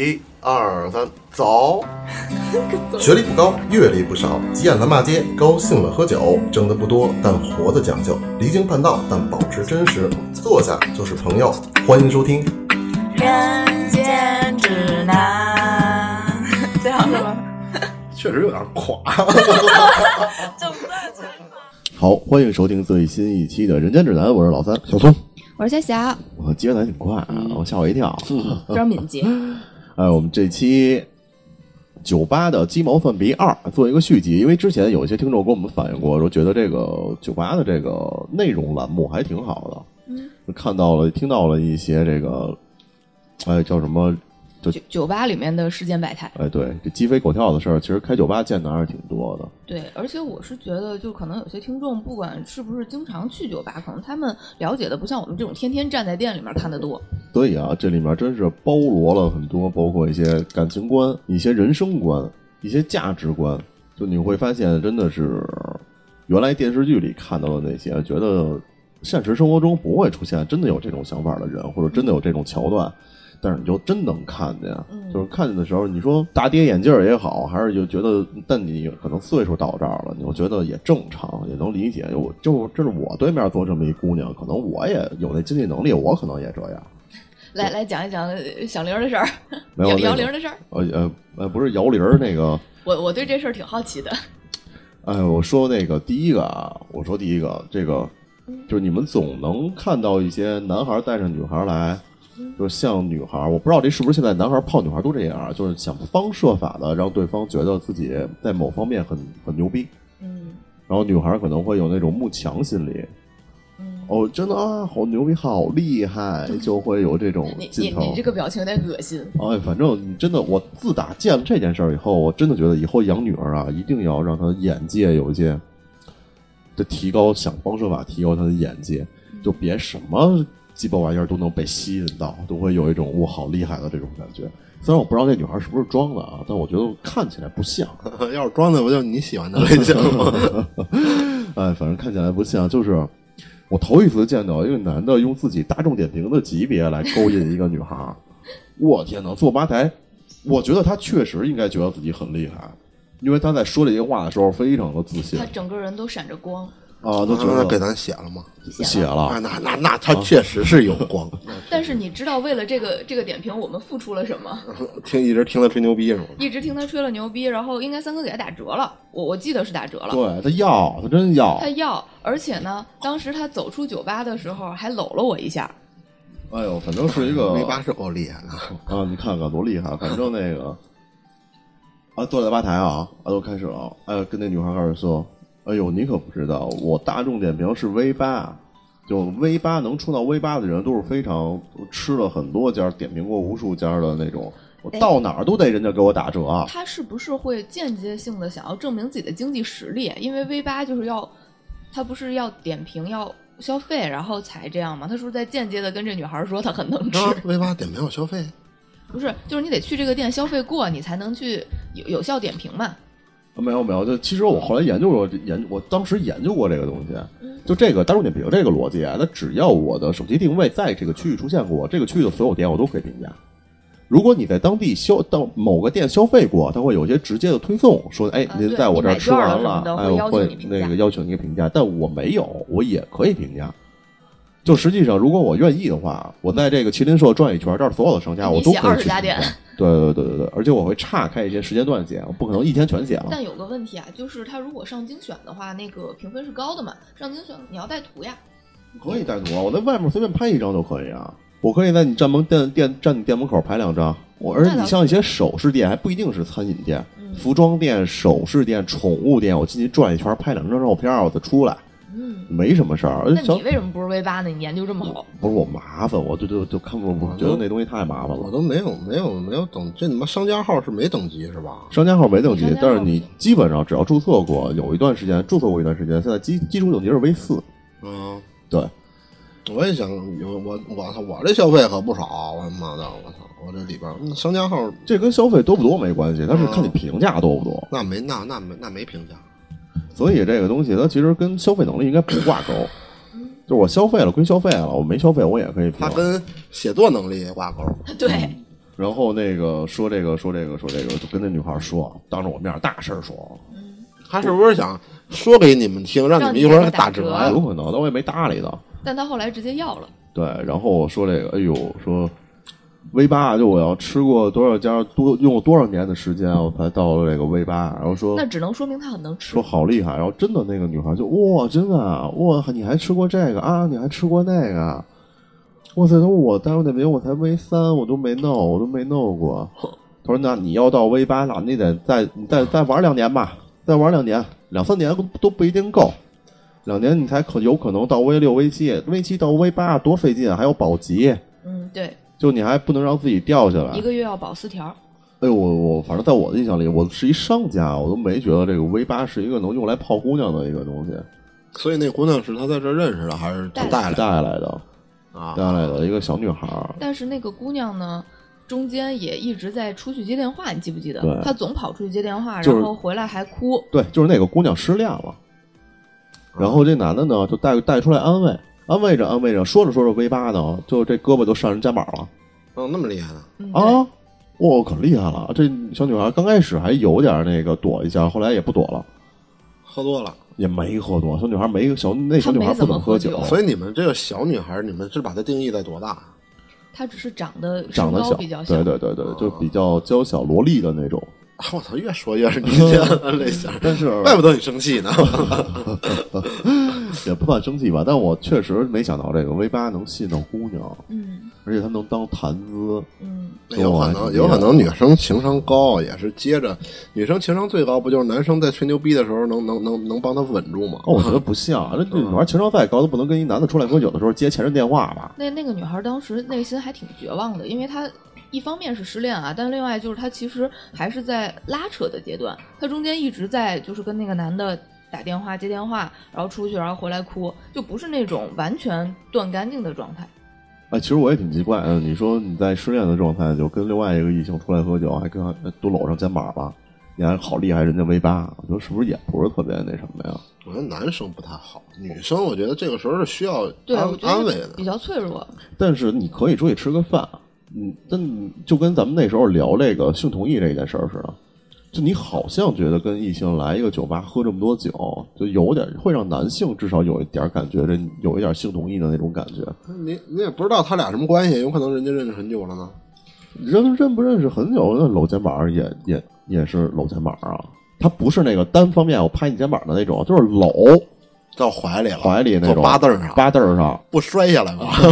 一二三，走！学历不高，阅历不少，急眼了骂街，高兴了喝酒，挣的不多，但活的讲究，离经叛道，但保持真实。坐下就是朋友，欢迎收听。人间指南，这样是吗？确实有点垮。整段全好，欢迎收听最新一期的《人间指南》，我是老三，小聪。我是小霞，我接的还挺快啊，我吓我一跳。非常敏捷。哎，我们这期酒吧的鸡毛蒜皮二做一个续集，因为之前有一些听众跟我们反映过，说觉得这个酒吧的这个内容栏目还挺好的，嗯，看到了听到了一些这个，哎叫什么？就酒酒吧里面的世间百态，哎对，这鸡飞狗跳的事儿，其实开酒吧见的还是挺多的。对，而且我是觉得，就可能有些听众，不管是不是经常去酒吧，可能他们了解的不像我们这种天天站在店里面看的多。所以啊，这里面真是包罗了很多，包括一些感情观、一些人生观、一些价值观。就你会发现，真的是原来电视剧里看到的那些，觉得现实生活中不会出现真的有这种想法的人，或者真的有这种桥段。但是你就真能看见，嗯就是看见的时候，你说大跌眼镜儿也好，还是就觉得，但你可能岁数到这儿了，你就觉得也正常，也能理解。我就这是我对面坐这么一姑娘，可能我也有那经济能力，我可能也这样。来来讲一讲呃 小玲儿的事儿，摇没有那个摇铃的事儿。呃呃呃，不是摇铃儿那个，我我对这事儿挺好奇的。哎，我说那个第一个啊，我说第一个，这个就是你们总能看到一些男孩带着女孩来，就是像女孩，我不知道这是不是现在男孩泡女孩都这样，啊就是想方设法的让对方觉得自己在某方面很很牛逼，嗯。然后女孩可能会有那种慕强心理，嗯，哦，真的啊，好牛逼，好厉害，就会有这种你你劲头。你。这个表情有点恶心。哎，反正你真的，我自打见了这件事儿以后，我真的觉得以后养女儿啊，一定要让她眼界有一些的提高，想方设法提高她的眼界，就别什么鸡巴玩意儿都能被吸引到，都会有一种我好厉害的这种感觉。虽然我不知道这女孩是不是装的啊，但我觉得看起来不像。要是装的，不就你喜欢的类型吗？哎，反正看起来不像，就是我头一次见到一个男的用自己大众点评的级别来勾引一个女孩儿，我天呐，坐吧台，我觉得他确实应该觉得自己很厉害，因为他在说这些话的时候非常的自信他整个人都闪着光，啊，都觉得给咱写了吗？写啊，了，那那那他确实是有光，但是你知道为了这个这个点评，我们付出了什么？听一直听他吹牛逼是吗？一直听他吹了牛逼，然后应该三哥给他打折了，我我记得是打折了。对他要，他真要他，要，而且呢，当时他走出酒吧的时候还搂了我一下。哎呦，反正是一个 V 八是够厉害的，啊，你看看多厉害！反正那个啊，坐在吧台啊，啊，都开始了。哎，跟那女孩开始说：“哎呦，你可不知道，我大众点评是 V 八，就 V 八能出到 V 八的人都是非常吃了很多家，点评过无数家的那种，我到哪儿都得人家给我打折。啊他是不是会间接性的想要证明自己的经济实力？因为 V 八就是要，他不是要点评要消费，然后才这样吗？他是不是在间接的跟这女孩说他很能吃？啊，V 八点评要消费，不是，就是你得去这个店消费过，你才能去有有效点评嘛。没有没有，就其实我后来研究过研，我当时研究过这个东西，就这个大众点评这个逻辑啊，那只要我的手机定位在这个区域出现过，这个区域的所有店我都可以评价。如果你在当地消到某个店消费过，它会有一些直接的推送，说，哎，您在我这儿吃完哎，了什么的会我会那个要求您评价，但我没有，我也可以评价。就实际上，如果我愿意的话，我在这个麒麟社转一圈，这儿所有的商家我都可以20家店去评价。对对对对对，而且我会岔开一些时间段写，我不可能一天全写了。但有个问题啊，就是他如果上精选的话，那个评分是高的嘛。上精选你要带图呀。可以带图啊，我在外面随便拍一张就可以啊。我可以在你站门店店站你店门口拍两张。我而且你像一些首饰店，还不一定是餐饮店，服装店、首饰店、宠物店，我进去转一圈，拍两张照片，我再出来，嗯，没什么事儿。那你为什么不是 V 八呢？你研究这么好，不是我麻烦，我就就就看不，我觉得那东西太麻烦了。我都没有没有没有等，这你妈商家号是没等级是吧？商家号没等级但是你基本上只要注册过，有一段时间注册过一段时间，现在基基础等级是 V 四。嗯，对，我也想有我我操，我这消费可不少，我他妈的，我操，我这里边嗯商家号这跟消费多不多没关系，但是看你评价多不多。那没那那没那没评价，所以这个东西它其实跟消费能力应该不挂钩。就是我消费了归消费了，我没消费我也可以评它。跟写作能力也挂钩。对，然后那个说这个说这个说这个，就跟那女孩说，当着我面大声说，他是不是想说给你们听，让你们一会儿打折？有可能，但我也没搭理他。但他后来直接要了。对，然后我说这个，哎呦，说 V 八，就我要吃过多少家，多用了多少年的时间，我才到了这个 V 八。然后说那只能说明他很能吃说。好厉害，然后真的那个女孩就哇，真的啊，哇，你还吃过这个啊？你还吃过那个？哇塞！他说我大学那边我才 V 三，我都没弄，我都没弄过。他说那你要到 V 八，那你得再你再再玩两年吧，再玩两年，两三年都不一定够。两年你才可有可能到 V 六、V 七，V 七到 V 八多费劲啊，还有保级，嗯，对，就你还不能让自己掉下来一。个月要保四条。哎呦，我我反正在我的印象里，我是一商家，我都没觉得这个 V 八是一个能用来泡姑娘的一个东西，所以那姑娘是他在这儿认识的，还是他带来的带来的啊？带来的一个小女孩。但是那个姑娘呢，中间也一直在出去接电话，你记不记得对？她总跑出去接电话，然后回来还哭。对，就是那个姑娘失恋了，然后这男的呢就带带出来安慰，安慰着安慰着，说着说着 V 八呢，就这胳膊就上人肩膀了哦，那么厉害呢？嗯，啊！哇，可厉害了！这小女孩刚开始还有点那个躲一下，后来也不躲了，喝多了，也没喝多。小女孩没小那小女孩不怎么喝，酒所以你们这个小女孩，你们是把她定义在多大？她只是长得长得小，比较小，对对对对，就比较娇小萝莉的那种。我操，越说越是你这类型，但是怪不得你生气呢。也不算生气吧，但我确实没想到这个 V 八能吸引到姑娘，嗯而且它能当谈资。嗯，有可能，有可能女生情商高，也是接着女生情商最高，不就是男生在吹牛逼的时候能能能能帮她稳住吗？哦，我觉得不像，那 女孩情商再高，都不能跟一男的出来喝酒的时候接前任电话吧？那那个女孩当时内心还挺绝望的，因为她一方面是失恋啊，但另外就是她其实还是在拉扯的阶段，她中间一直在就是跟那个男的打电话接电话，然后出去然后回来哭，就不是那种完全断干净的状态。哎，其实我也挺奇怪，的，你说你在失恋的状态，就跟另外一个异性出来喝酒，还跟他都搂上肩膀了，你还好厉害，人家 V 八，我觉得是不是也不是特别那什么呀？我觉得男生不太好，女生我觉得这个时候是需要对，安我觉安慰的得比。较脆弱。但是你可以出去吃个饭，嗯，但就跟咱们那时候聊这个性同意这件事儿似的，就你好像觉得跟异性来一个酒吧喝这么多酒，就有点会让男性至少有一点感觉，这有一点性同意的那种感觉。你你也不知道他俩什么关系，有可能人家认识很久了呢。认认不认识很久，那搂肩膀也也也是搂肩膀啊。他不是那个单方面我拍你肩膀的那种，就是搂到怀里了，怀里那种坐八凳上，八字儿上。不摔下来吗？是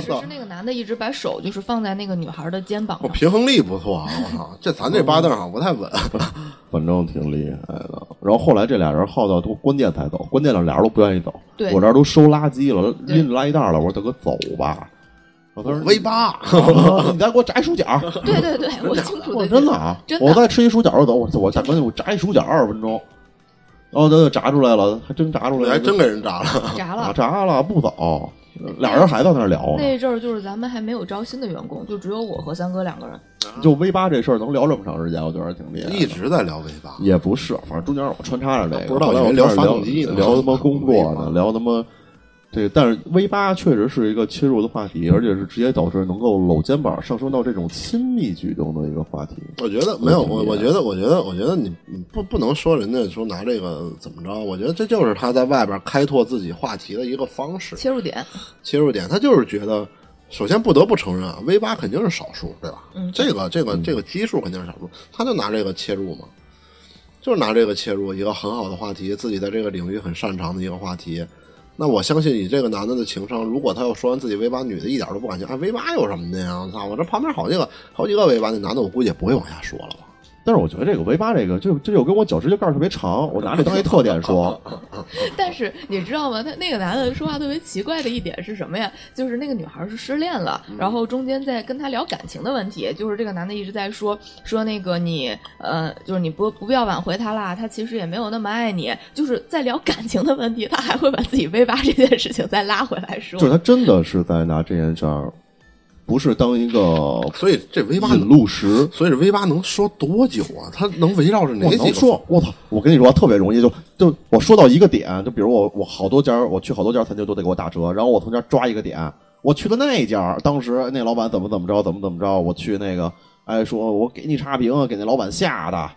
是是那个男的一直把手就是放在那个女孩的肩膀上，我平衡力不错啊！我操，这咱这八凳上不太稳。反正挺厉害的。然后后来这俩人耗到都关键才走，关键了俩人都不愿意走。对我这儿都收垃圾了，拎着垃圾袋了。我说大哥走吧。然后他说 V 八，啊你再给我炸一薯角。对对对，我清楚我的真的啊，真的我再吃一薯角就走。我我大哥，我炸一薯角二十分钟，然后他就炸出来了，还真炸出来了，还真给人炸了。啊炸了。炸了不走。俩人还在那儿聊呢。那阵儿就是咱们还没有招新的员工，就只有我和三哥两个人。就 V 八这事儿能聊这么长时间，我觉得挺厉害。一直在聊 V 八，也不是，反正中间我穿插着这个，不知道聊发动机呢聊他妈工作呢，聊他妈这个。但是 V 八确实是一个切入的话题，而且是直接导致能够搂肩膀上升到这种亲密举动的一个话题。我觉得没有，我我觉得，我觉得，我觉得你你不不能说人家说拿这个怎么着，我觉得这就是他在外边开拓自己话题的一个方式，切入点，切入点。他就是觉得，首先不得不承认啊，V 八肯定是少数，对吧？嗯这个这个这个基数肯定是少数，他就拿这个切入嘛，就是拿这个切入一个很好的话题，自己在这个领域很擅长的一个话题。那我相信以这个男的的情商，如果他要说完自己 V 八，女的一点都不感兴趣，啊，V 八有什么的呀？我操，我这旁边好几个好几个 V 八，那男的我估计也不会往下说了吧。但是我觉得这个 V 八这个，就这就跟我脚指甲盖儿特别长，我拿这当一特点说。但是你知道吗？他那个男的说话特别奇怪的一点是什么呀？就是那个女孩是失恋了，然后中间在跟他聊感情的问题，就是这个男的一直在说说那个你呃，就是你不不必要挽回他啦，他其实也没有那么爱你，就是在聊感情的问题，他还会把自己 V 八这件事情再拉回来说就是。他真的是在拿这件事儿，不是当一个所以这 V 八引路石。所以这 V 八能说多久啊？它能围绕着哪我几个？能说，我操！我跟你说，特别容易，就就我说到一个点，就比如我我好多家，我去好多家餐厅都得给我打折，然后我从这儿抓一个点，我去的那一家，当时那老板怎么怎么着，怎么怎么着，我去那个哎，说我给你差评，给那老板吓的，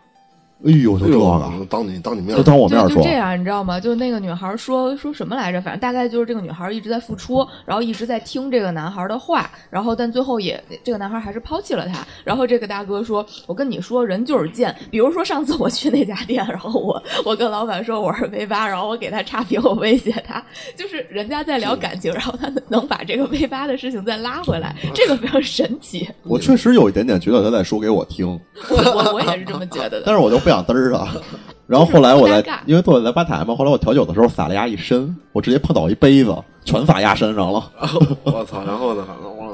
哎呦，就这当你当你面就当我面说就就这，样，你知道吗？就那个女孩说说什么来着？反正大概就是这个女孩一直在付出，然后一直在听这个男孩的话，然后但最后也这个男孩还是抛弃了她。然后这个大哥说：“我跟你说，人就是贱。比如说上次我去那家店，然后我 我跟老板说我是 V 八，然后我给他差评，我威胁他，就是人家在聊感情，然后他能把这个 V 八的事情再拉回来，这个非常神奇。我确实有一点点觉得他在说给我听，我我我也是这么觉得的。但是我就不想嘚儿啊。然后后来我在因为坐在吧台嘛，后来我调酒的时候撒了牙一身，我直接碰倒一杯子，全撒牙身上了。我操！然后呢？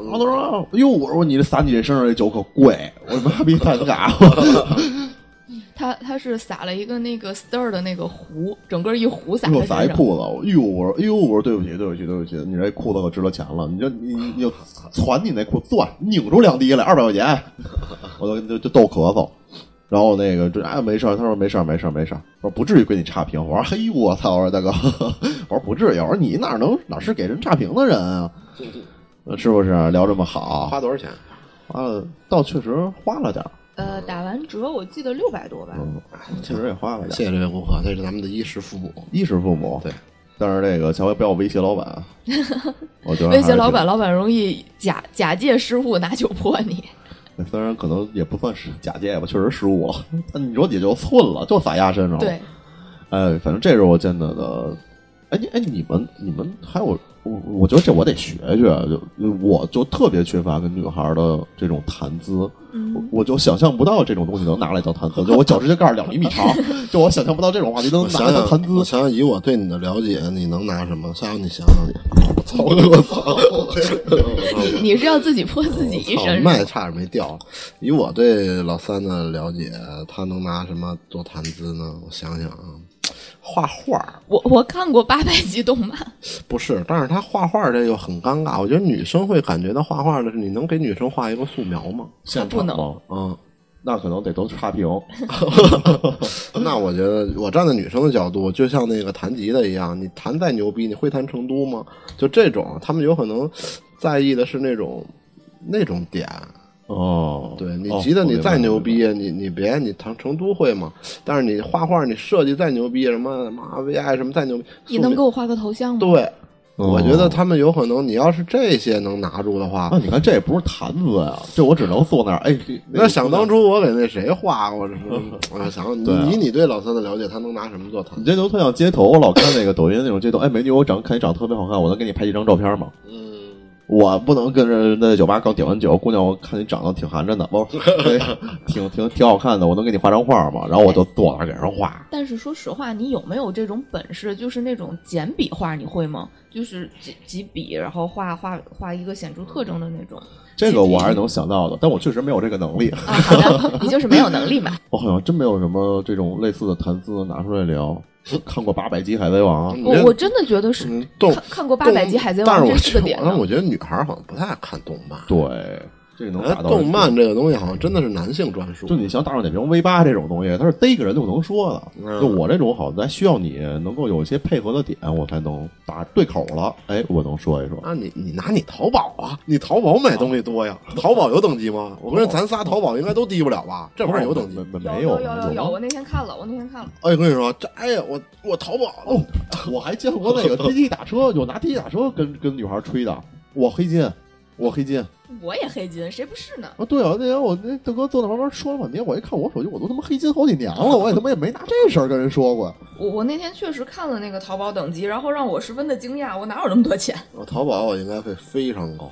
我都说，哟，我说你这撒你这身上这酒可贵，我妈逼太尬了，他他是撒了一个那个 stir 的那个壶，整个一壶撒给我在身上。撒一裤子，我哟，我说，哎呦，我说对不起，对不起，对不起，你这裤子可值了钱了，你就你你你攒你那裤钻，拧出两滴来，二百块钱，我都就就逗咳嗽。然后那个这哎没事儿，他说没事儿没事儿没事儿，我说不至于给你差评。我说嘿我操，我说大哥，我说不至于，我说你哪能哪是给人差评的人啊？呃是不是聊这么好？花多少钱？花了倒确实花了点儿，呃，打完折我记得六百多吧。嗯，确实也花了点儿。谢谢这位顾客，这是咱们的衣食父母。衣食父母对，但是这个下回不要威胁老板，我觉得威胁老板，老板容易假假借失误拿酒泼你。虽然可能也不算是假借吧，确实失误了。但你说也就寸了，就撒丫身上了。对，哎，反正这是我见到的。哎，你哎，你们你们还有我，我觉得这我得学学。就我就特别缺乏跟女孩的这种谈资，我嗯，我就想象不到这种东西能拿来当谈资。就我脚趾甲盖儿两厘米长，就我想象不到这种话题能拿谈资我。想想，以我对你的了解，你能拿什么？夏阳，你想想你，我操！我操！你是要自己泼自己一操身。麦差点没掉。以我对老三的了解，他能拿什么做谈资呢？我想想啊，画画儿我我看过八百集动漫，不是，但是他画画这个很尴尬。我觉得女生会感觉到画画的是，你能给女生画一个素描吗？现不能场吗？嗯，那可能得都差评。那我觉得我站在女生的角度，就像那个弹吉他一样，你弹再牛逼，你会弹成都吗？就这种，他们有可能在意的是那种那种点。哦，对你哦吉他你再牛，逼，你你别你成成都会吗？但是你画画你设计再牛逼，什么妈 VI 什么再牛逼，你能给我画个头像吗？对。哦我觉得他们有可能，你要是这些能拿住的话那，你看，这也不是谈资呀，这我只能坐那儿。哎，那想当，初我给那谁画过，这是我想你啊以你对老三的了解，他能拿什么做谈你？这都特像街头，我老看那个抖音那种街头。哎，美女，我长看你长得特别好看，我能给你拍一张照片吗？嗯，我不能跟着那酒吧刚点完酒，姑娘，我看你长得挺寒碜的，不，对挺挺挺好看的，我能给你画张画吗？然后我就坐那儿给人画。但是说实话，你有没有这种本事？就是那种简笔画，你会吗？就是几几笔，然后画画画一个显著特征的那种。这个我还是能想到的，但我确实没有这个能力。啊，好的，你就是没有能力嘛。我好像真没有什么这种类似的谈资拿出来聊。看过八百集《海贼王》，我我真的觉得是看看过八百集《海贼王》但是我这四个点呢觉得，我觉得女孩儿好像不太爱看动漫。对，这个能哎打，到动漫这个东西好像真的是男性专属就。你像大众点评 V 八这种东西，它是逮个人就能说的。嗯就我这种好像需要你能够有一些配合的点，我才能打对口了。哎，我能说一说。啊，你你拿你淘宝啊，你淘宝买东西多呀？淘宝有等级吗？我跟咱仨淘宝应该都低不了吧？这玩意儿有等级没。没有有有有有，我那天看了，我那天看了。哎，我跟你说，这哎呀，我我淘宝哦，我还见过那个 滴滴打车，有拿滴滴打车跟跟女孩吹的，我黑金，我黑金我也黑金，谁不是呢？啊！对啊，那天我那大哥坐那慢慢说了半天，我一看我手机，我都他妈黑金好几年了，我也他妈也没拿这事儿跟人说过。我我那天确实看了那个淘宝等级，然后让我十分的惊讶，我哪有那么多钱？我淘宝我应该会非常高。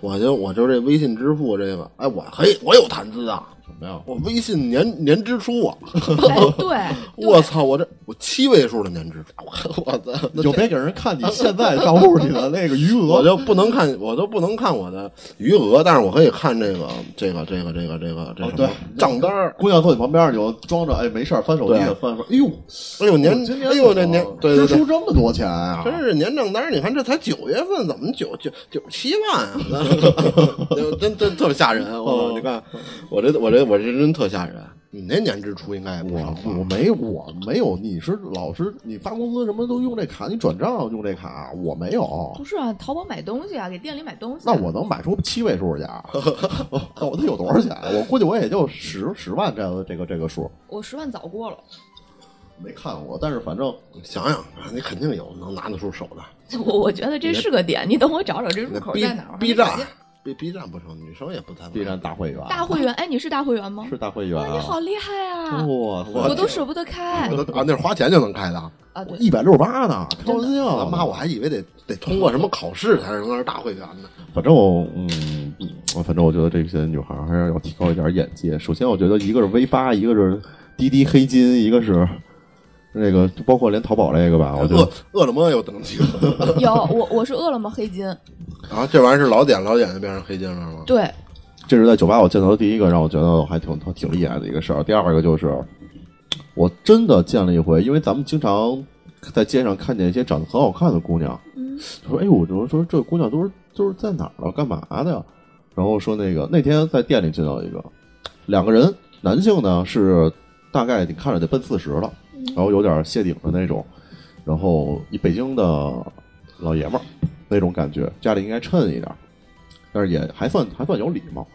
我就我就这微信支付这个，哎，我嘿，我有谈资啊！什么呀？我微信年年支出啊，哎，对，我操，我这我七位数的年支出，我操，就别给人看你现在账户里的那个余额。我就不能看，我都不能看我的余额，但是我可以看这个这个这个这个这个这哦对什么账单儿。姑娘坐你旁边，你就装着哎没事儿翻手机对翻翻，哎呦，哎呦年哎呦这年支出，这么多钱啊！真是年账单，你看这才九月份，怎么九九九十七万啊？就 真真特别吓人！我你看我这我我这真特吓人。你那年支出应该也不少吧？我我没我没有，你是老师你发工资什么都用这卡，你转账用这卡，我没有不。是啊，淘宝买东西啊，给店里买东西。那我能买出七位数去啊？那我得有多少钱？我估计我也就十十万这样的这个这个数，我十万早过了，没看过。但是反正想想，你肯定有能拿得出手的。我我觉得这是个点，你等我找找这入口在哪儿。B 站，B B 站不成，女生也不太 B 站大会员，大会员，哎，你是大会员吗？是大会员哇，你好啊！厉害啊！哇我我都舍不得开我都啊，那是花钱就能开的。啊！对，一百六十八呢，开玩笑啊妈，我还以为得得通过什么考试才能是大会员呢。反正我嗯，我反正我觉得这些女孩儿还是要提高一点眼界。首先，我觉得一个是 V 八，一个是滴滴黑金，一个是那个，就包括连淘宝那个吧，我觉饿得饿了么有等级 了有我我是饿了么黑金，啊，这玩意儿是老点老点就变成黑金了吗？对，这是在酒吧我见到的第一个让我觉得还挺挺挺厉害的一个事儿。第二个就是，我真的见了一回，因为咱们经常在街上看见一些长得很好看的姑娘，嗯，说：“哎呦，我就说这姑娘都是都是在哪儿了，干嘛的呀？”然后说那个那天在店里见到一个，两个人，男性呢是大概你看着得奔四十了，然后有点谢顶的那种，然后一北京的老爷们儿那种感觉，家里应该衬一点，但是也还算还算有礼貌。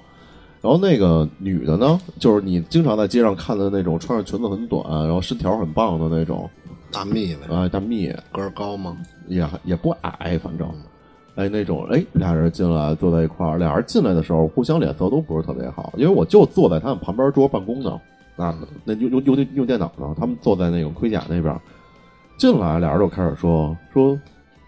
然后那个女的呢，就是你经常在街上看的那种，穿着裙子很短，然后身条很棒的那种，大蜜呗，啊、大蜜，个儿高吗？也也不矮，反正，哎，那种，哎，俩人进来坐在一块儿，俩人进来的时候互相脸色都不是特别好，因为我就坐在他们旁边桌办公呢，啊，那用用用用电脑呢，他们坐在那个盔甲那边，进来俩人就开始说说，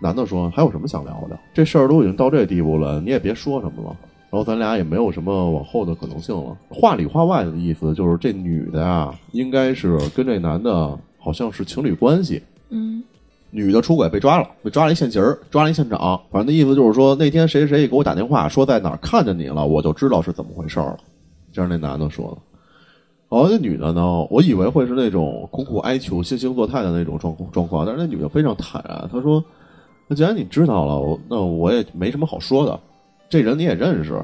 男的说还有什么想聊的？这事儿都已经到这地步了，你也别说什么了。然后咱俩也没有什么往后的可能性了。话里话外的意思就是，这女的呀，应该是跟这男的好像是情侣关系，嗯，女的出轨被抓了，被抓了一现行儿，抓了一现场。反正那意思就是说，那天谁谁给我打电话说在哪儿看见你了，我就知道是怎么回事了。这是那男的说的。然后那女的呢，我以为会是那种苦苦哀求、惺惺作态的那种状状况，但是那女的非常坦然，她说：“那既然你知道了，那我也没什么好说的。这人你也认识，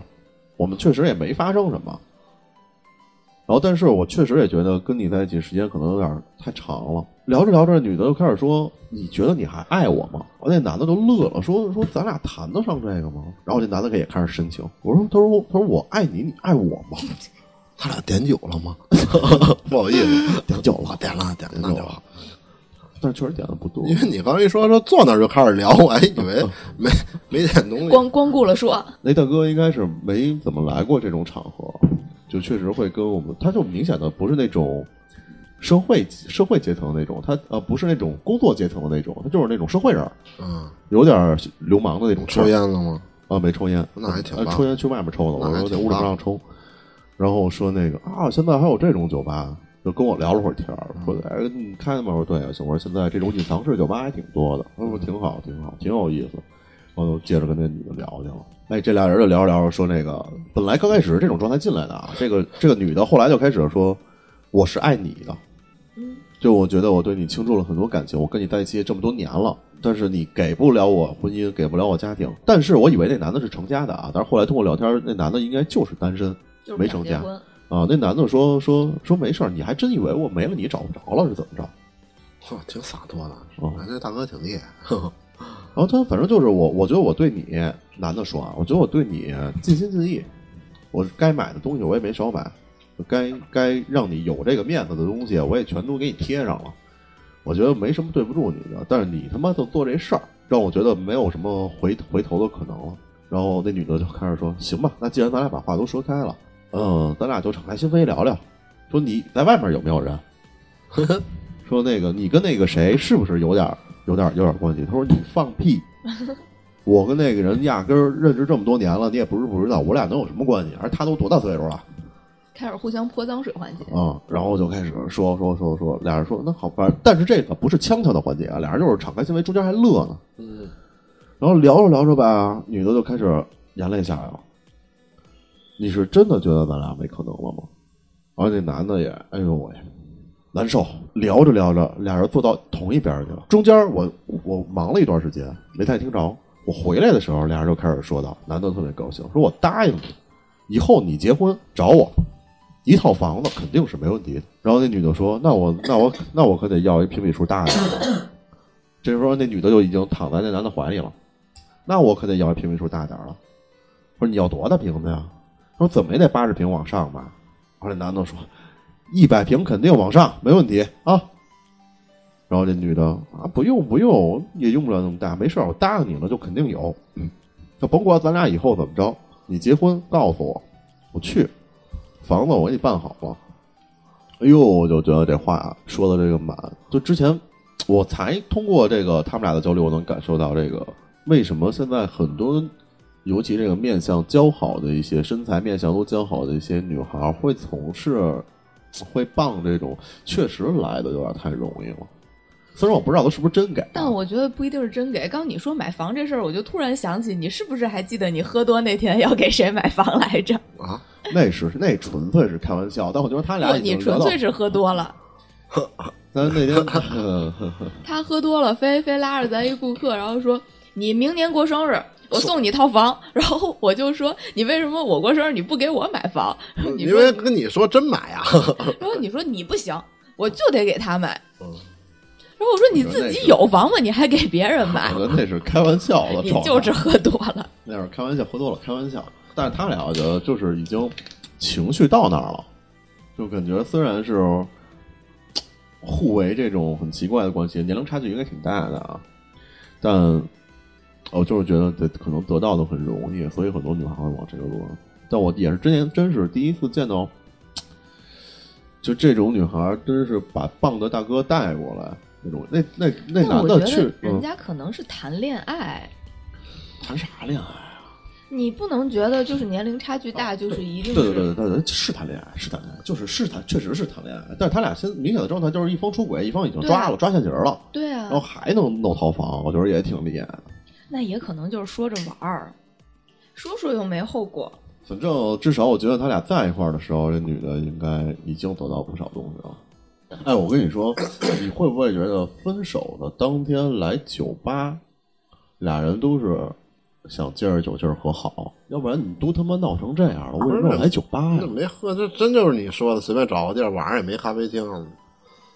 我们确实也没发生什么。然后，但是我确实也觉得跟你在一起时间可能有点太长了。聊着聊着，女的就开始说：“你觉得你还爱我吗？”我那男的都乐了，说：“说咱俩谈得上这个吗？”然后这男的也开始深情，我说：“他说他说我爱你，你爱我吗？”他俩点酒了吗？不好意思，点酒了点了，点了，那就好。但确实点的不多。因为你刚一说说坐那儿就开始聊，我还以为 没没点东西。光光顾了说，那大哥应该是没怎么来过这种场合，就确实会跟我们，他就明显的不是那种社会社会阶层的那种，他呃不是那种工作阶层的那种，他就是那种社会人儿，嗯，有点流氓的那种抽烟了吗？啊，没抽烟，那还挺抽烟去外面抽的，我说在屋里不让抽。然后说那个啊，现在还有这种酒吧，就跟我聊了会儿天儿，说的哎你开的吗？我说对，行，我说现在这种隐藏式酒吧还挺多的，我说挺好，挺好，挺有意思。我就接着跟那女的聊去了。哎，这俩人就聊着聊着说那个，本来刚开始是这种状态进来的啊，这个这个女的后来就开始说我是爱你的，嗯，就我觉得我对你倾注了很多感情，我跟你在一起这么多年了，但是你给不了我婚姻，给不了我家庭。但是我以为那男的是成家的啊，但是后来通过聊天，那男的应该就是单身就是没成家。啊。那男的说说说没事儿，你还真以为我没了你找不着了是怎么着？嚯，挺洒脱的。哦哎，这大哥挺厉害。呵 呵然后他反正就是我，我觉得我对你，男的说啊，我觉得我对你尽心尽意，我该买的东西我也没少买，该该让你有这个面子的东西我也全都给你贴上了，我觉得没什么对不住你的，但是你他妈就做这事儿，让我觉得没有什么回回头的可能了。然后那女的就开始说：“行吧，那既然咱俩把话都说开了，嗯，咱俩就敞开心扉聊聊。说你在外面有没有人？说那个你跟那个谁是不是有点有点有点关系？他说你放屁，我跟那个人压根儿认识这么多年了，你也不是不知道，我俩能有什么关系？而他都多大岁数了开始互相泼脏水环节。啊、然后就开始说说说说，俩人说那好，反正但是这个不是呛他的环节啊，俩人就是敞开心扉，中间还乐呢。嗯，然后聊着聊着吧，女的就开始眼泪下来了。你是真的觉得咱俩没可能了吗？然后那男的也，哎呦喂，难受。聊着聊着，俩人坐到同一边去了。中间我我忙了一段时间，没太听着。我回来的时候，俩人就开始说道，男的特别高兴，说我答应你，以后你结婚找我，一套房子肯定是没问题。然后那女的说：“那我那我那我可得要一平米数大点。”这时候那女的就已经躺在那男的怀里了，那我可得要一平米数大点了。我说你要多大平子呀？说怎么也得八十平往上吧。然后来男的说：“一百平肯定往上，没问题啊。”然后这女的啊，不用不用，也用不了那么大，没事，我答应你了，就肯定有。就甭管咱俩以后怎么着，你结婚告诉我，我去，房子我给你办好了。哎呦，我就觉得这话说的这个满，就之前我才通过这个他们俩的交流，我能感受到这个为什么现在很多，尤其这个面相姣好的一些身材面相都姣好的一些女孩会从事会傍这种，确实来的有点太容易了。虽然我不知道他是不是真给啊，但我觉得不一定是真给。刚你说买房这事儿，我就突然想起，你是不是还记得你喝多那天要给谁买房来着？啊，那是那纯粹是开玩笑，但我觉得他俩你纯粹是喝多了。咱那天，他喝多了，非非拉着咱一顾客，然后说：“你明年过生日，我送你一套房。”然后我就说：“你为什么我过生日你不给我买房？”你因为跟你说真买啊，然后你说你不行，我就得给他买。嗯然后我说你自己有房吗？你还给别人买我？觉得那是开玩笑的 你，就是喝多了。那会儿开玩笑，喝多了开玩笑。但是他俩我觉得就是已经情绪到那儿了，就感觉虽然是互为这种很奇怪的关系，年龄差距应该挺大的啊，但我就是觉得得可能得到的很容易，所以很多女孩会往这个路上。但我也是之前真是第一次见到，就这种女孩，真是把棒的大哥带过来那种。那那那男的去，人嗯，家可能是谈恋爱，谈啥恋爱啊？你不能觉得就是年龄差距大就是一定对是对对对对，是谈恋爱，是谈恋爱，就是是谈，确实是谈恋爱。但是他俩现明显的状态就是一方出轨，一方已经抓了，抓下节儿了，对啊然后，还能弄套房，我觉得也挺厉害的。那也可能就是说着玩儿，说说又没后果。反正至少我觉得他俩在一块儿的时候，这女的应该已经得到不少东西了。哎，我跟你说，你会不会觉得分手的当天来酒吧，俩人都是想借着酒劲儿和好？要不然你都他妈闹成这样了，为什么要来酒吧呀那？没喝，这真就是你说的，随便找个地儿，晚上也没咖啡厅。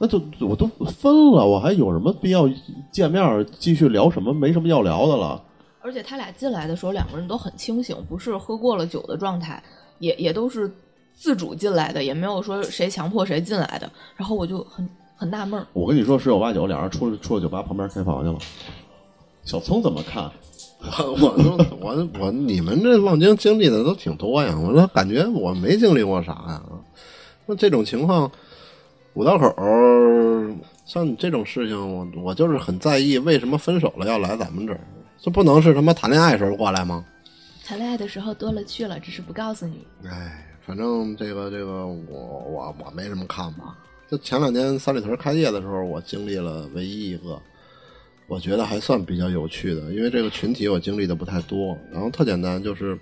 那就我都分了，我还有什么必要见面儿继续聊什么？没什么要聊的了。而且他俩进来的时候，两个人都很清醒，不是喝过了酒的状态，也也都是自主进来的，也没有说谁强迫谁进来的。然后我就很很纳闷儿，我跟你说，十有八九俩人出了出了酒吧旁边开房去了。小聪怎么看？我 我都我我你们这望京经历的都挺多呀，我说感觉我没经历过啥呀。那这种情况，五道口儿像你这种事情，我我就是很在意，为什么分手了要来咱们这儿？这不能是他妈谈恋爱时候过来吗？谈恋爱的时候多了去了，只是不告诉你。哎，反正这个这个，我我我没什么看法。就前两天三里屯开业的时候，我经历了唯一一个，我觉得还算比较有趣的，因为这个群体我经历的不太多。然后特简单，就是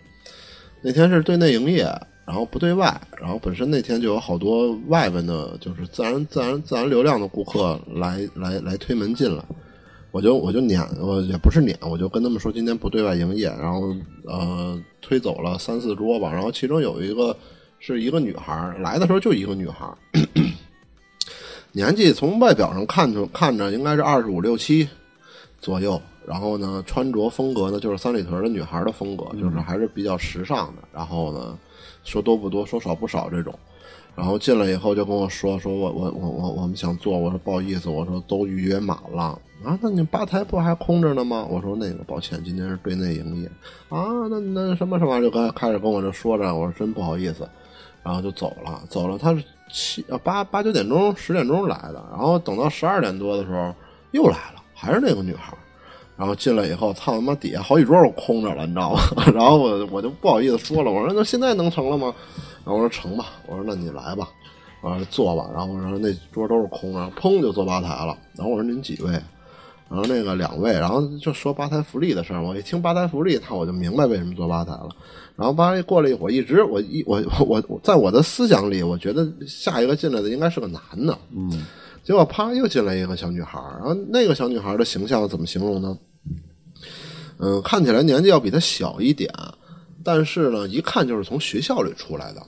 那天是对内营业，然后不对外，然后本身那天就有好多外边的，就是自然自然自然流量的顾客来来来推门进来。我就我就撵，我也不是撵，我就跟他们说今天不对外营业，然后呃推走了三四桌吧，然后其中有一个是一个女孩，来的时候就一个女孩儿，年纪从外表上看着看着应该是二十五六七左右，然后呢穿着风格呢就是三里屯的女孩的风格，就是还是比较时尚的，然后呢说多不多说少不少这种。然后进来以后就跟我说，说我我我我我们想做，我说不好意思，我说都预约满了啊，那你吧台不还空着呢吗？我说那个抱歉，今天是对内营业啊，那那什么什么就开开始跟我这说着，我说真不好意思，然后就走了，走了，他是七八八九点钟十点钟来的，然后等到十二点多的时候又来了，还是那个女孩。然后进来以后，操他妈底下好几桌都空着了，你知道吗？然后我我就不好意思说了，我说那现在能成了吗？然后我说成吧，我说那你来吧，我说坐吧。然后我说那桌都是空的，砰就坐吧台了。然后我说您几位？然后那个两位，然后就说吧台福利的事儿。我一听吧台福利，他我就明白为什么坐吧台了。然后吧台过了一会儿，一直我一我我我在我的思想里，我觉得下一个进来的应该是个男的。嗯，结果啪又进来一个小女孩儿，然后那个小女孩的形象怎么形容呢？嗯，看起来年纪要比她小一点，但是呢，一看就是从学校里出来的。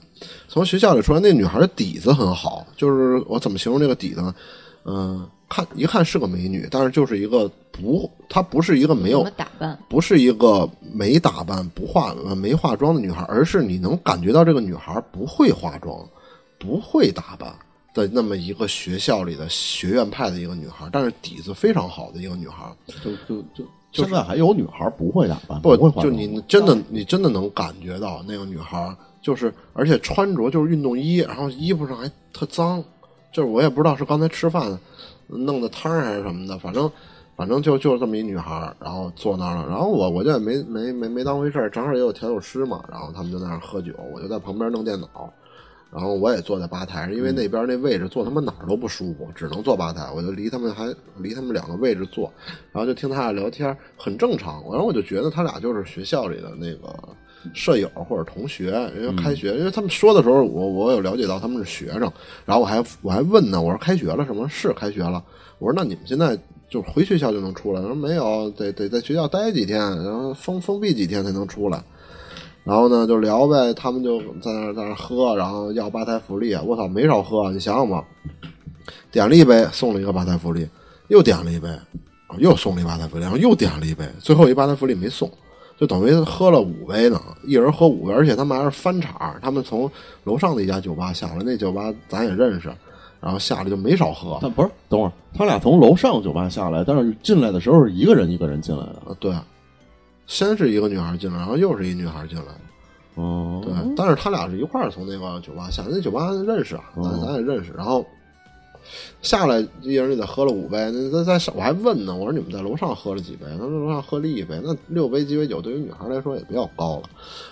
从学校里出来，那女孩的底子很好，就是我怎么形容这个底子呢？嗯、看一看是个美女，但是就是一个不，她不是一个没有打扮？不是一个没打扮、不化呃没化妆的女孩，而是你能感觉到这个女孩不会化妆、不会打扮的那么一个学校里的学院派的一个女孩，但是底子非常好的一个女孩。就就就现在还有女孩不会打扮，不会化妆就你真的你真的能感觉到那个女孩就是，而且穿着就是运动衣，然后衣服上还特脏，就是我也不知道是刚才吃饭弄的汤还是什么的，反正反正就就是这么一女孩，然后坐那儿了，然后我我就也没没没没当回事儿，正好也有调酒师嘛，然后他们就在那儿喝酒，我就在旁边弄电脑。然后我也坐在吧台上，因为那边那位置坐他妈哪儿都不舒服，只能坐吧台。我就离他们还离他们两个位置坐，然后就听他俩聊天，很正常。然后我就觉得他俩就是学校里的那个舍友或者同学，因为开学，因为他们说的时候，我我有了解到他们是学生，然后我还我还问呢，我说开学了什么？是开学了。我说那你们现在就回学校就能出来？他说没有，得得在学校待几天，然后封封闭几天才能出来。然后呢，就聊呗，他们就在那在那喝，然后要吧台福利，我操，没少喝，你想想吧，点了一杯送了一个吧台福利，又点了一杯，啊又送了一吧台福利，然后又点了一杯，最后一吧台福利没送，就等于喝了五杯呢，一人喝五杯，而且他们还是翻场，他们从楼上的一家酒吧下来，那酒吧咱也认识，然后下来就没少喝，但不是，等会儿他俩从楼上酒吧下来，但是进来的时候是一个人一个人进来的。啊，对，先是一个女孩进来，然后又是一女孩进来。哦，对，但是他俩是一块儿从那个酒吧下，那酒吧认识啊，咱哦咱也认识。然后下来一人就得喝了五杯，那在在上我还问呢，我说你们在楼上喝了几杯？他说楼上喝了一杯，那六杯鸡尾酒对于女孩来说也比较高了。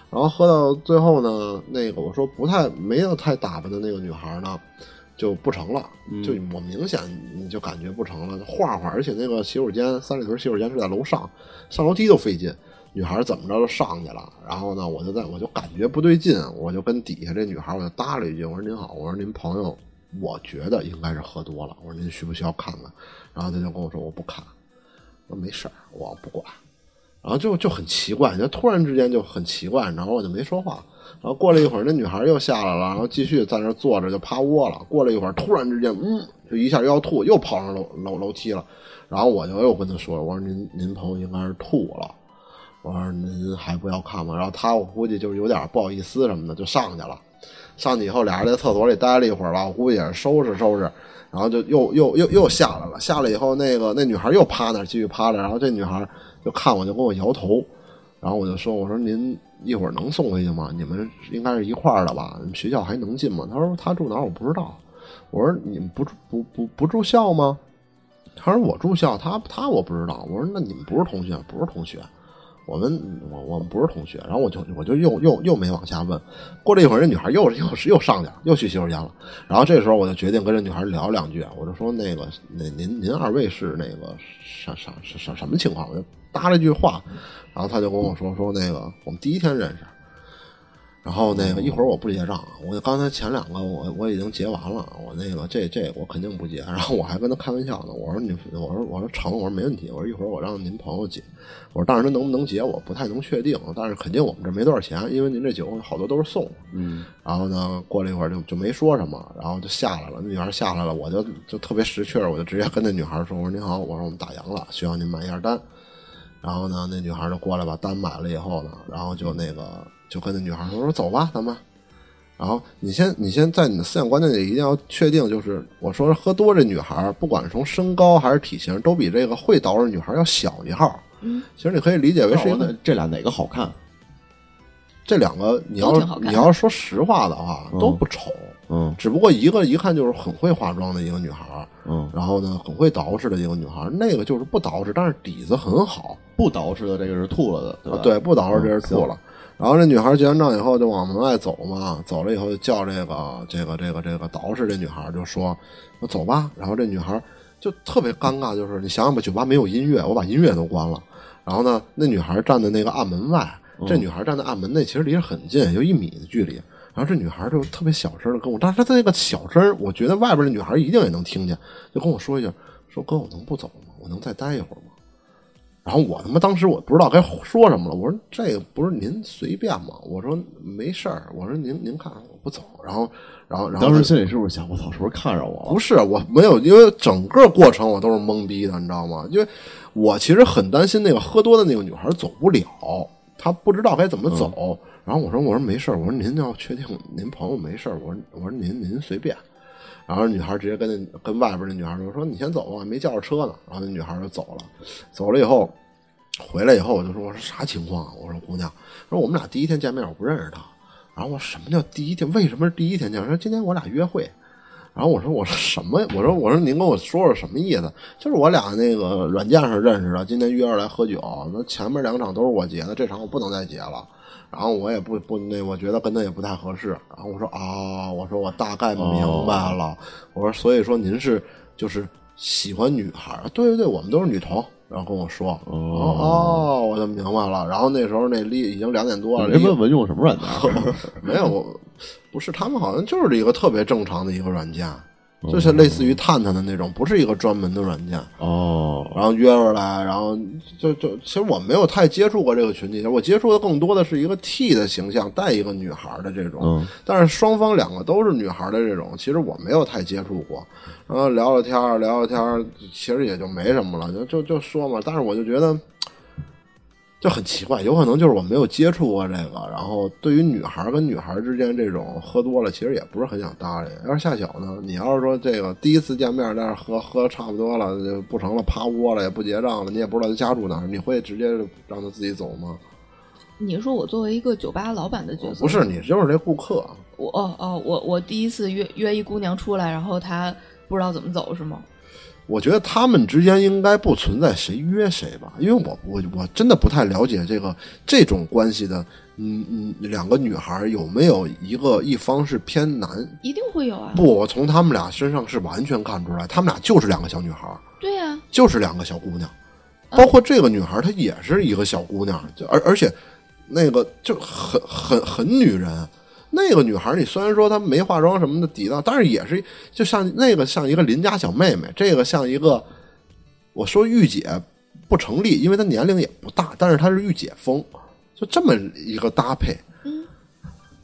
然后喝到最后呢，那个我说不太没有太打扮的那个女孩呢。就不成了，就我明显你就感觉不成了，画画，而且那个洗手间三里屯洗手间是在楼上，上楼梯都费劲。女孩怎么着就上去了，然后呢，我就在我就感觉不对劲，我就跟底下这女孩我就搭了一句，我说您好，我说您朋友，我觉得应该是喝多了，我说您需不需要看看？然后他就跟我说我不看，我说没事儿，我不管。然后就就很奇怪，就突然之间就很奇怪，然后我就没说话。然后过了一会儿，那女孩又下来了，然后继续在那坐着就趴窝了。过了一会儿，突然之间，嗯，就一下要吐，又跑上楼楼楼梯了。然后我就又跟他说：“我说您您朋友应该是吐了。”我说您还不要看吗？然后他我估计就是有点不好意思什么的，就上去了。上去以后，俩人在厕所里待了一会儿吧，我估计也是收拾收拾，然后就又又又又下来了。下来以后，那个那女孩又趴那儿继续趴着，然后这女孩就看我就跟我摇头，然后我就说：“我说您一会儿能送回去吗？你们应该是一块儿的吧？你们学校还能进吗？”他说：“他住哪儿我不知道。”我说：“你们不不不不住校吗？”他说：“我住校，他他我不知道。”我说：“那你们不是同学？不是同学。”我们我我们不是同学，然后我就我就又又又没往下问。过了一会儿，这女孩又又是又上去了，又去洗手间了。然后这时候我就决定跟这女孩聊两句，我就说那个那您您二位是那个啥啥啥啥什么情况？我就搭了一句话，然后她就跟我说说那个我们第一天认识，然后那个一会儿我不结账，我刚才前两个我我已经结完了，我那个这这我肯定不结。然后我还跟他开玩笑呢，我说你我说我说成，我说没问题，我说一会儿我让您朋友结。我说但是他能不能结我不太能确定，但是肯定我们这没多少钱，因为您这酒好多都是送的。嗯，然后呢，过了一会儿就就没说什么，然后就下来了。那女孩下来了，我就就特别识趣儿，我就直接跟那女孩说：“我说您好，我说我们打烊了，需要您买一下单。”然后呢，那女孩就过来把单买了以后呢，然后就那个就跟那女孩说：“说走吧，咱们。”然后你先你先在你的思想观念里一定要确定，就是我说喝多这女孩，不管是从身高还是体型，都比这个会捯饬女孩要小一号。嗯，其实你可以理解为是一个这俩哪个好看？这两个，你要你要说实话的话，嗯都不丑。嗯只不过一个一看就是很会化妆的一个女孩，嗯，然后呢很会捯饬的一个女孩，那个就是不捯饬，但是底子很好。不捯饬的这个是吐了的，对吧？对，不捯饬这是嗯吐了。然后这女孩结完账以后就往门外走嘛，走了以后就叫这个这个这个这个捯饬这女孩就说：“我走吧。”然后这女孩就特别尴尬，就是你想想吧，酒吧没有音乐，我把音乐都关了。然后呢，那女孩站在那个暗门外，这女孩站在暗门内，其实离着很近，有一米的距离。然后这女孩就特别小声的跟我，但是她那个小声，我觉得外边的女孩一定也能听见，就跟我说一句：“说哥，我能不走吗？我能再待一会儿吗？”然后我他妈当时我不知道该说什么了，我说这个不是您随便吗？我说没事儿，我说您您看我不走，然后然后然后当时心里是不是想，我操，是不是看上我了？不是，我没有，因为整个过程我都是懵逼的，你知道吗？因为我其实很担心那个喝多的那个女孩走不了，她不知道该怎么走。然后我说，我说没事儿，我说您要确定您朋友没事儿，我说我说您您随便。然后女孩直接跟那跟外边那女孩说说你先走吧，没叫着车呢。然后那女孩就走了，走了以后回来以后我就说我说啥情况啊？我说姑娘，说我们俩第一天见面我不认识她。然后我说什么叫第一天？为什么是第一天见？说今天我俩约会。然后我说我说什么？我说我说您跟我说说什么意思？就是我俩那个软件上认识的，今天约着来喝酒。那前面两场都是我结的，这场我不能再结了。然后我也不不那，我觉得跟他也不太合适。然后我说啊，我说我大概明白了。我说所以说您是就是喜欢女孩？对对对，我们都是女同。然后跟我说哦哦，我就明白了。然后那时候那离已经两点多了，没问问用什么软件？没有，不是他们好像就是一个特别正常的一个软件。就是类似于探探的那种，不是一个专门的软件哦。然后约出来，然后就就其实我没有太接触过这个群体，我接触的更多的是一个 T 的形象带一个女孩的这种。但是双方两个都是女孩的这种，其实我没有太接触过。然后聊聊天聊聊天其实也就没什么了，就就就说嘛。但是我就觉得。就很奇怪，有可能就是我没有接触过这个，然后对于女孩跟女孩之间这种喝多了，其实也不是很想搭理。要是夏小呢，你要是说这个第一次见面在那喝喝差不多了，不成了趴窝了，也不结账了，你也不知道他家住哪儿，你会直接让他自己走吗？你说我作为一个酒吧老板的角色，不是你就是这顾客。我哦哦，我我第一次约约一姑娘出来，然后她不知道怎么走是吗？我觉得他们之间应该不存在谁约谁吧，因为我我我真的不太了解这个这种关系的，嗯嗯，两个女孩有没有一个一方是偏男？一定会有啊！不，我从他们俩身上是完全看出来，他们俩就是两个小女孩。对呀，就是两个小姑娘，包括这个女孩，她也是一个小姑娘，就而而且那个就很很很女人。那个女孩，你虽然说她没化妆什么的抵挡，但是也是就像那个像一个邻家小妹妹，这个像一个我说御姐不成立，因为她年龄也不大，但是她是御姐风，就这么一个搭配。嗯，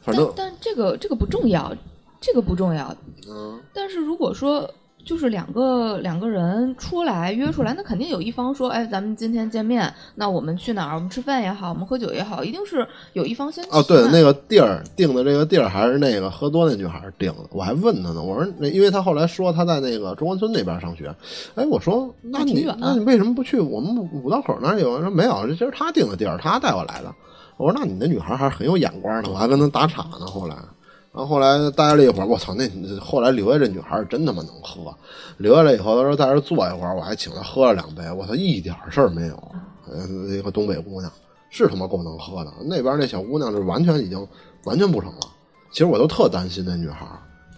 反正但这个这个不重要，这个不重要。嗯，但是如果说。就是两个两个人出来约出来，那肯定有一方说：“哎，咱们今天见面，那我们去哪儿？我们吃饭也好，我们喝酒也好，一定是有一方先。”哦，对，那个地儿定的这个地儿还是那个喝多那女孩定的。我还问她呢，我说那因为她后来说她在那个中关村那边上学，哎，我说那你那你为什么不去我们五道口那儿？有人说没有，这其实他定的地儿，她带我来的。我说那你那女孩还是很有眼光的，我还跟她打岔呢。后来。然后后来待了一会儿，我操，那后来留下这女孩真他妈能喝。留下来以后，他说在这坐一会儿，我还请她喝了两杯。我操，一点事儿没有。呃，一个东北姑娘是他妈够能喝的。那边那小姑娘是完全已经完全不成了。其实我都特担心那女孩，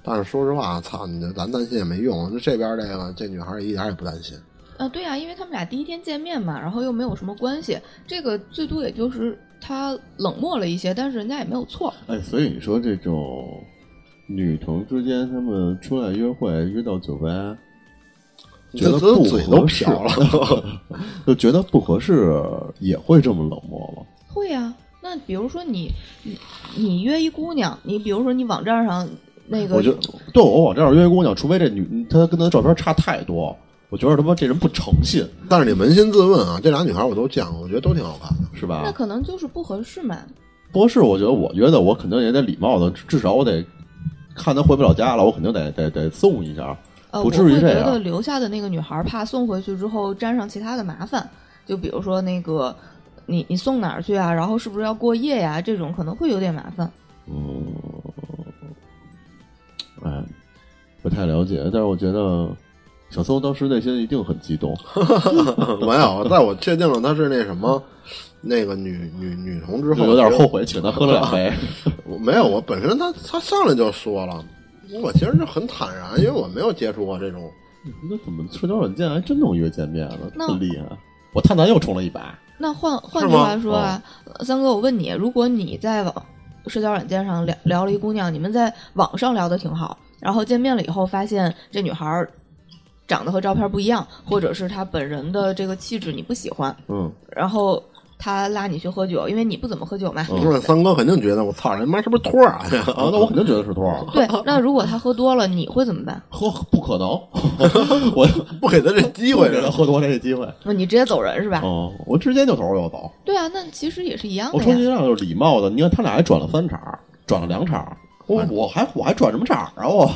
但是说实话，操你，咱担心也没用。这边这个这女孩一点也不担心。啊，对呀，因为他们俩第一天见面嘛，然后又没有什么关系，这个最多也就是他冷漠了一些，但是人家也没有错。哎，所以你说这种女同之间，他们出来约会，约到酒吧，觉得不合适了，就觉得不合适，也会这么冷漠吗？会呀。那比如说你你你约一姑娘，你比如说你网站上那个，我就对我网站上约姑娘，除非这女她跟她照片差太多。我觉得他妈这人不诚信，但是你扪心自问啊，这俩女孩我都见过，我觉得都挺好看的，是吧？那可能就是不合适嘛。不合适，我觉得，我觉得我肯定也得礼貌的，至少我得看他回不了家了，我肯定得得得送一下，不至于这样。觉得留下的那个女孩怕送回去之后沾上其他的麻烦，就比如说那个你你送哪儿去啊？然后是不是要过夜呀？这种可能会有点麻烦。嗯，哎，不太了解，但是我觉得。小松当时内心一定很激动，没有，在我确定了她是那什么那个女女女同之后，有点后悔请他喝了两杯。没有，我本身他他上来就说了，我其实就很坦然，因为我没有接触过这种。那怎么社交软件还真能约见面了？那么厉害！我探探又充了一百。那换换句话说啊，三哥，我问你，如果你在网社交软件上聊聊了一姑娘，你们在网上聊的挺好，然后见面了以后发现这女孩。长得和照片不一样，或者是他本人的这个气质你不喜欢，嗯，然后他拉你去喝酒，因为你不怎么喝酒嘛。嗯不是三哥肯定觉得我操，人妈是不是托儿啊？啊，那我肯定觉得是托儿，对，那如果他喝多了，你会怎么办？喝不可能，我不给他这机会给他喝多这个机会。那你直接走人是吧？哦，我直接就头就走。对啊，那其实也是一样的呀。我充其量就是礼貌的。你看他俩还转了三场，转了两场，我我还我还转什么场啊？我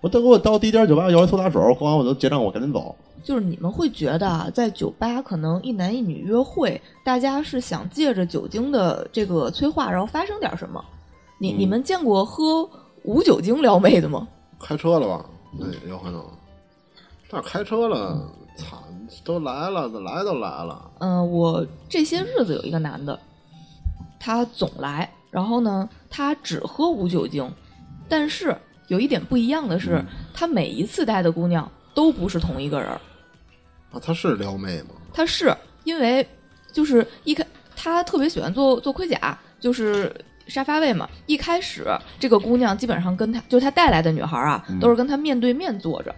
我等我到第一家酒吧摇一苏打水，喝完我就结账，我赶紧走。就是你们会觉得啊，在酒吧可能一男一女约会，大家是想借着酒精的这个催化，然后发生点什么。你、你们见过喝无酒精撩妹的吗？开车了吧？那也有可能。但是开车了，操，都来了，来都来了。嗯、我这些日子有一个男的，他总来，然后呢，他只喝无酒精，但是有一点不一样的是，他每一次带的姑娘都不是同一个人儿。啊，他是撩妹吗？他是因为就是一开他特别喜欢做做盔甲，就是沙发位嘛。一开始这个姑娘基本上跟他就是他带来的女孩啊，都是跟他面对面坐着，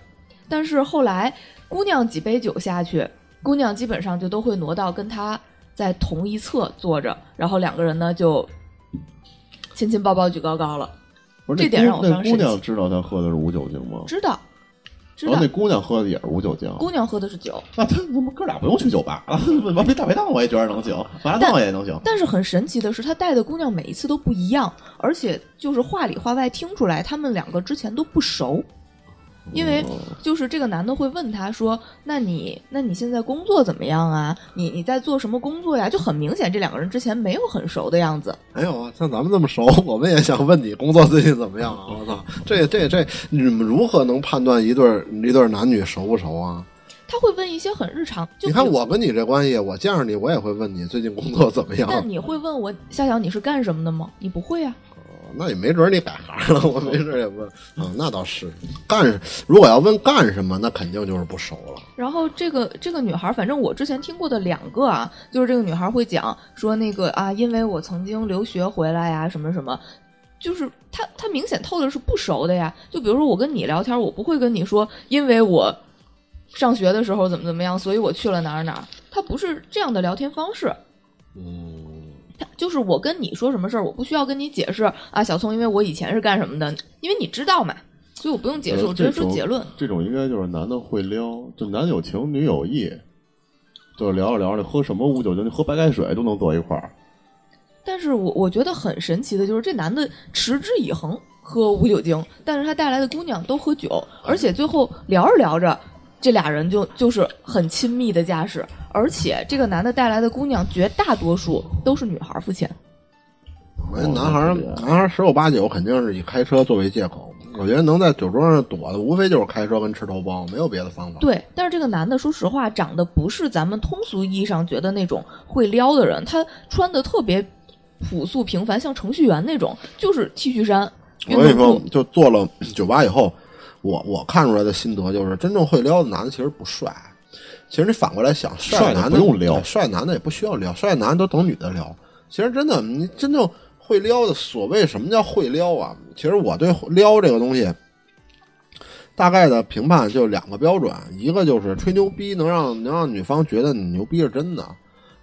但是后来姑娘几杯酒下去，姑娘基本上就都会挪到跟他在同一侧坐着，然后两个人呢就亲亲抱抱举高高了。不是这点让我非常生气娘知道他喝的是无酒精吗？知道，知然道后那姑娘喝的也是无酒精。姑娘喝的是酒，那他他妈哥俩不用去酒吧了，完别大排档我也觉得能行，麻辣烫也能行。但是很神奇的是，他带的姑娘每一次都不一样，而且就是话里话外听出来，他们两个之前都不熟。因为就是这个男的会问他说：“那你那你现在工作怎么样啊？你你在做什么工作呀？”就很明显，这两个人之前没有很熟的样子。没有啊，像咱们这么熟，我们也想问你工作最近怎么样啊？我操，这这这，你们如何能判断一对儿一对儿男女熟不熟啊？他会问一些很日常，就你看我跟你这关系，我见着你，我也会问你最近工作怎么样。那你会问我夏晓你是干什么的吗？你不会啊。那也没准儿你改行了，我没准儿也问。啊，那倒是干。如果要问干什么，那肯定就是不熟了。然后这个这个女孩，反正我之前听过的两个啊，就是这个女孩会讲说那个啊，因为我曾经留学回来呀，什么什么，就是她她明显透的是不熟的呀。就比如说我跟你聊天，我不会跟你说，因为我上学的时候怎么怎么样，所以我去了哪儿哪儿。她不是这样的聊天方式。嗯，她就是我跟你说什么事儿，我不需要跟你解释啊，小聪，因为我以前是干什么的，因为你知道嘛，所以我不用解释，呃我直接说结论。这种应该就是男的会撩，就男有情女有意，就是聊着聊着喝什么无酒精，你喝白开水都能坐一块儿。但是我我觉得很神奇的就是这男的持之以恒喝无酒精，但是他带来的姑娘都喝酒，而且最后聊着聊着，这俩人就就是很亲密的架势，而且这个男的带来的姑娘绝大多数都是女孩付钱。我觉得男孩儿男孩儿十有八九肯定是以开车作为借口。我觉得能在酒桌上躲的，无非就是开车跟吃头孢，没有别的方法。对，但是这个男的说实话长得不是咱们通俗意义上觉得那种会撩的人，他穿的特别朴素平凡，像程序员那种，就是 T 恤衫。我跟你说就做了酒吧以后，我我看出来的心得就是，真正会撩的男的其实不帅。其实你反过来想，帅男的不用撩帅男的也不需要撩，帅男的都等女的撩。其实真的，你真正会撩的，所谓什么叫会撩啊？其实我对撩这个东西，大概的评判就两个标准，一个就是吹牛逼，能让能让女方觉得你牛逼是真的。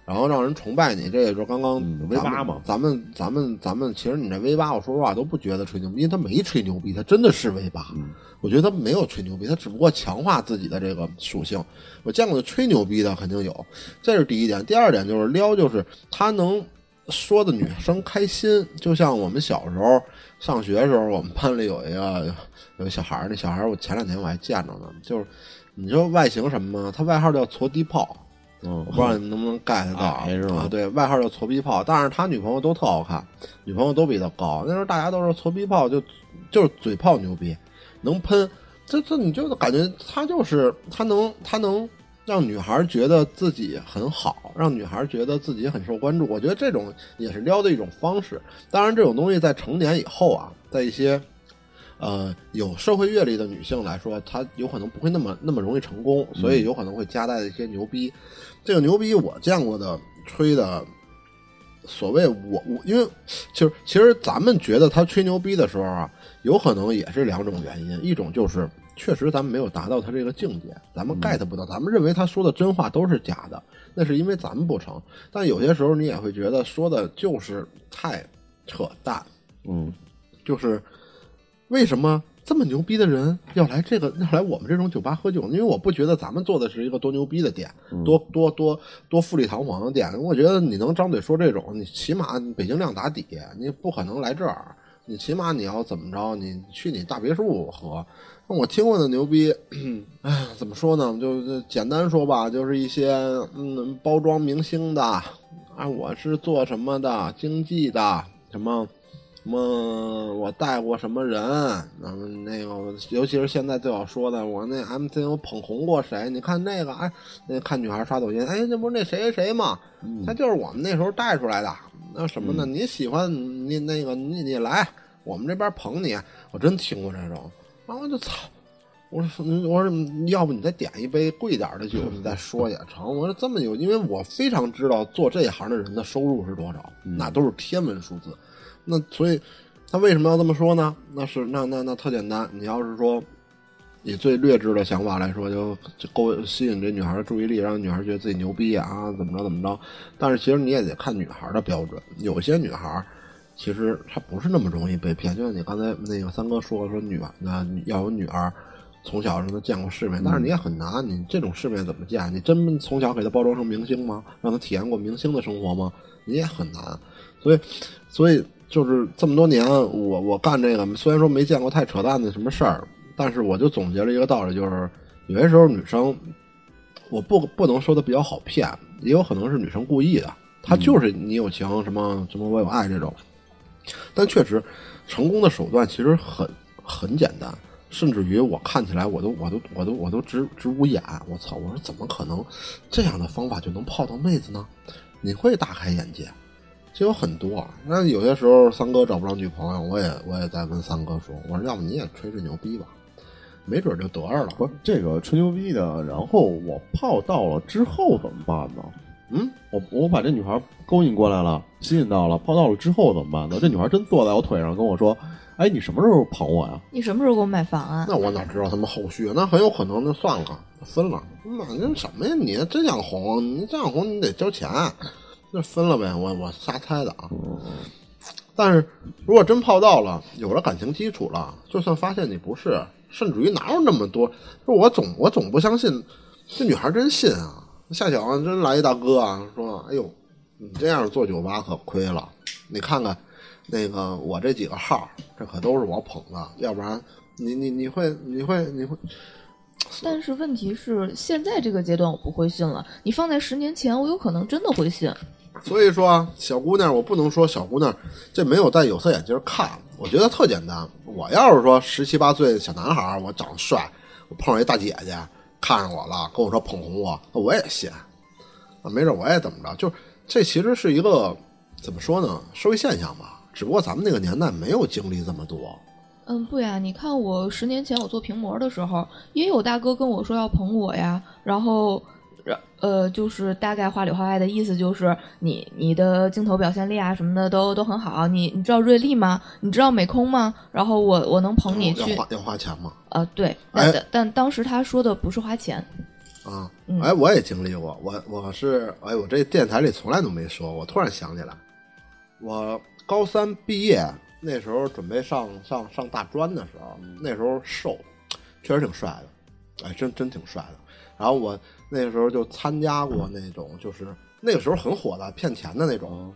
然后让人崇拜你，这也就是刚刚嗯咱们 V8 嘛咱们咱们咱们，其实你这 V 八，我说实话都不觉得吹牛逼，因为他没吹牛逼，他真的是 V 八。嗯我觉得他没有吹牛逼，他只不过强化自己的这个属性。我见过的吹牛逼的肯定有，这是第一点。第二点就是撩，就是他能说的女生开心，就像我们小时候上学的时候，我们班里有一个有个小孩儿，那小孩儿我前两天我还见着呢，就是你说外形什么吗？他外号叫矬地炮。嗯我不知道你能不能 get 到矮是吗啊？对外号叫矬逼炮，但是他女朋友都特好看，女朋友都比他高。那时候大家都说矬逼炮就就是嘴炮牛逼，能喷。这这你就感觉他就是他能他能让女孩觉得自己很好，让女孩觉得自己很受关注。我觉得这种也是撩的一种方式。当然，这种东西在成年以后啊，在一些呃有社会阅历的女性来说，她有可能不会那么那么容易成功，所以有可能会夹带一些牛逼。这个牛逼我见过的吹的，所谓我我因为其实其实咱们觉得他吹牛逼的时候啊，有可能也是两种原因，一种就是确实咱们没有达到他这个境界，咱们 get 不到，咱们认为他说的真话都是假的，那是因为咱们不成。但有些时候你也会觉得说的就是太扯淡，嗯就是为什么这么牛逼的人要来这个要来我们这种酒吧喝酒呢？因为我不觉得咱们做的是一个多牛逼的店，多多多多富丽堂皇的店。我觉得你能张嘴说这种，你起码北京量打底，你不可能来这儿。你起码你要怎么着？你去你大别墅喝。那我听过的牛逼，哎，怎么说呢？就就简单说吧，就是一些嗯包装明星的啊，我是做什么的，经济的什么。什么？我带过什么人？然后，那个，尤其是现在最好说的，我那 MC 我捧红过谁？你看那个，哎，那看女孩刷抖音，哎，那不是那谁谁谁吗？他就是我们那时候带出来的。那什么呢？你喜欢你那个，你你来，我们这边捧你。我真听过这种，然后就操！我说我说，要不你再点一杯贵点的酒，你再说也成。我说这么有，因为我非常知道做这一行的人的收入是多少，那都是天文数字。那所以，他为什么要这么说呢？那是那那那特简单。你要是说以最劣质的想法来说，就就勾吸引这女孩的注意力，让女孩觉得自己牛逼啊，怎么着怎么着。但是其实你也得看女孩的标准。有些女孩其实她不是那么容易被骗。就像你刚才那个三哥说说女那要有女儿从小让她见过世面，但是你也很难。你这种世面怎么见？你真从小给她包装成明星吗？让她体验过明星的生活吗？你也很难。所以，所以。就是这么多年，我我干这个，虽然说没见过太扯淡的什么事儿，但是我就总结了一个道理，就是有些时候女生，我不不能说的比较好骗，也有可能是女生故意的，她就是你有情什么什么我有爱这种，但确实成功的手段其实很很简单，甚至于我看起来我都我都我都我都直直捂眼，我操，我说怎么可能这样的方法就能泡到妹子呢？你会大开眼界。就有很多，那有些时候三哥找不着女朋友，我也我也在跟三哥说，我说要不你也吹吹牛逼吧，没准就得着了。不是这个吹牛逼的，然后我泡到了之后怎么办呢？嗯，我我把这女孩勾引过来了，吸引到了，泡到了之后怎么办呢？这女孩真坐在我腿上跟我说：“哎，你什么时候捧我呀？你什么时候给我买房啊？”那我哪知道他们后续？那很有可能就算了，分了。妈，那什么呀？你真想红？你真想红，你得交钱。那分了呗，我我瞎猜的啊。但是如果真泡到了，有了感情基础了，就算发现你不是，甚至于哪有那么多？就我总我总不相信，这女孩真信啊！夏小真来一大哥啊，说：“哎呦，你这样做酒吧可亏了。你看看那个我这几个号，这可都是我捧的，要不然你你你会你会你会。”但是问题是，现在这个阶段我不会信了。你放在十年前，我有可能真的会信。所以说，小姑娘，我不能说小姑娘这没有戴有色眼镜看，我觉得特简单。我要是说十七八岁的小男孩，我长得帅，我碰上一大姐姐看上我了，跟我说捧红我，那我也信。那没准我也怎么着，就这其实是一个怎么说呢，社会现象吧。只不过咱们那个年代没有经历这么多。嗯，不呀，你看我十年前我做屏模的时候，也有大哥跟我说要捧我呀，然后。呃，就是大概话里话外的意思就是你你的镜头表现力啊什么的都都很好。你你知道瑞丽吗？你知道美空吗？然后我我能捧你去。要花要花钱吗？呃，对。但但当时他说的不是花钱。啊，哎，我也经历过。我我是哎，我这电台里从来都没说。我突然想起来，我高三毕业那时候准备上上上大专的时候，那时候瘦，确实挺帅的。哎，真真挺帅的。然后我。那个时候就参加过那种，就是那个时候很火的骗钱的那种，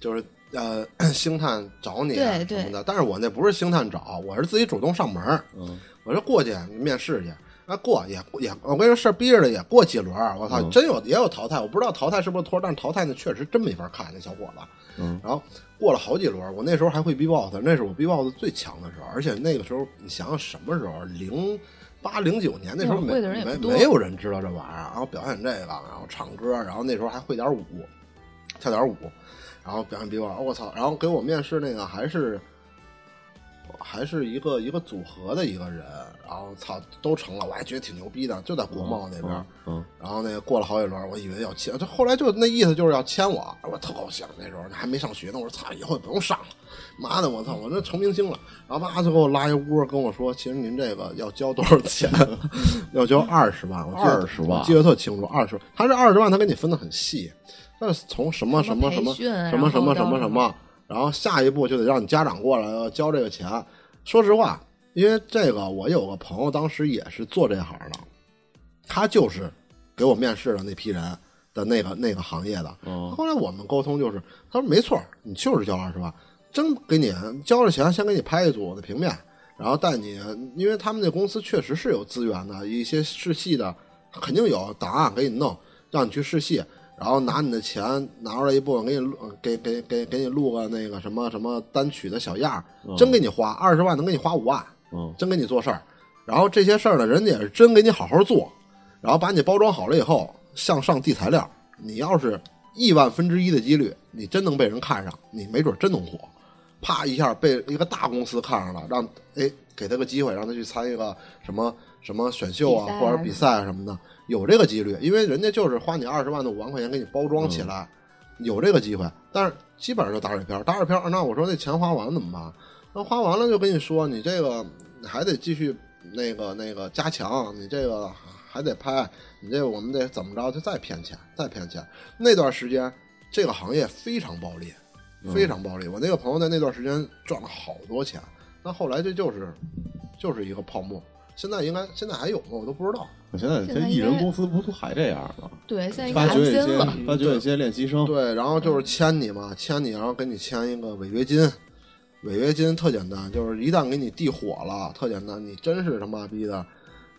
就是呃 星探找你什么的。但是我那不是星探找，我是自己主动上门。嗯，我说过去面试去，那过也也，我跟你说事儿逼着的也过几轮。我操，真有也有淘汰，我不知道淘汰是不是托，但是淘汰那确实真没法看那小伙子。嗯，然后过了好几轮，我那时候还会 B boss，那是我 B boss 最强的时候。而且那个时候你想想什么时候零。八零九年那时候没没没有人知道这玩意儿，然后表演这个，然后唱歌，然后那时候还会点舞，跳点舞，然后表演比我，我操！然后给我面试那个还是还是一个一个组合的一个人，然后操都成了，我还觉得挺牛逼的，就在国贸那边。嗯。然后那个过了好几轮，我以为要签，就后来就那意思就是要签我，我特高兴。那时候还没上学呢，我说操，以后也不用上了。妈的，我操，我这成明星了。然后妈就给我拉一屋，跟我说，其实您这个要交多少钱？要交二十万，我记得20万我记得特清楚，二十。他这二十万他给你分的很细，那是从什么什么什么什么什么什么什么，然后下一步就得让你家长过来要交这个钱。说实话，因为这个我有个朋友当时也是做这行的，他就是给我面试的那批人的那个那个行业的。嗯后来我们沟通就是，他说没错，你就是交二十万，真给你交了钱，先给你拍一组的平面，然后带你，因为他们那公司确实是有资源的，一些试戏的肯定有档案给你弄，让你去试戏，然后拿你的钱拿出来一部分给你录，给给给给你录个那个什么什么单曲的小样，真给你花二十万，能给你花五万。嗯真给你做事儿，然后这些事儿呢，人家也是真给你好好做，然后把你包装好了以后，向上递材料。你要是亿万分之一的几率，你真能被人看上，你没准真能火。啪一下被一个大公司看上了，让哎给他个机会，让他去参一个什么什么选秀啊或者比赛啊什么的，有这个几率，因为人家就是花你二十万到五万块钱给你包装起来，有这个机会。但是基本上就打水漂，打水漂。那我说那钱花完了怎么办？那花完了就跟你说，你这个还得继续那个那个加强，你这个还得拍，你这个我们得怎么着就再骗钱，再骗钱。那段时间这个行业非常暴利，非常暴利。我那个朋友在那段时间赚了好多钱，那后来这就是就是一个泡沫。现在应该现在还有吗？我都不知道。现在现在这艺人公司不都还这样吗？对，现在发掘一些。发掘一些练习生，对，然后就是签你嘛，签你，然后给你签一个违约金。违约金特简单，就是一旦给你递火了，特简单，你真是他妈逼的，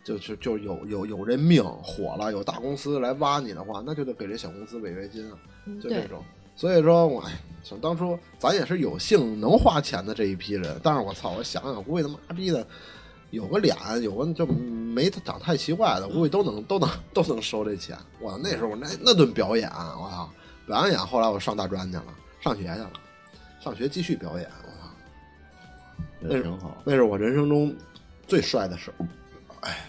就是就有有有这命火了，有大公司来挖你的话，那就得给这小公司违约金啊，就这种。所以说，我哎，想当初咱也是有幸能花钱的这一批人，但是我操，我想想，估计他妈逼的有个脸，有个就没长太奇怪的，估计都能 都能都能收这钱。我那时候那那顿表演，我操，表完演后来我上大专去了，上学去了，上学继续表演，我操，那挺好。那是我人生中最帅的时候，哎，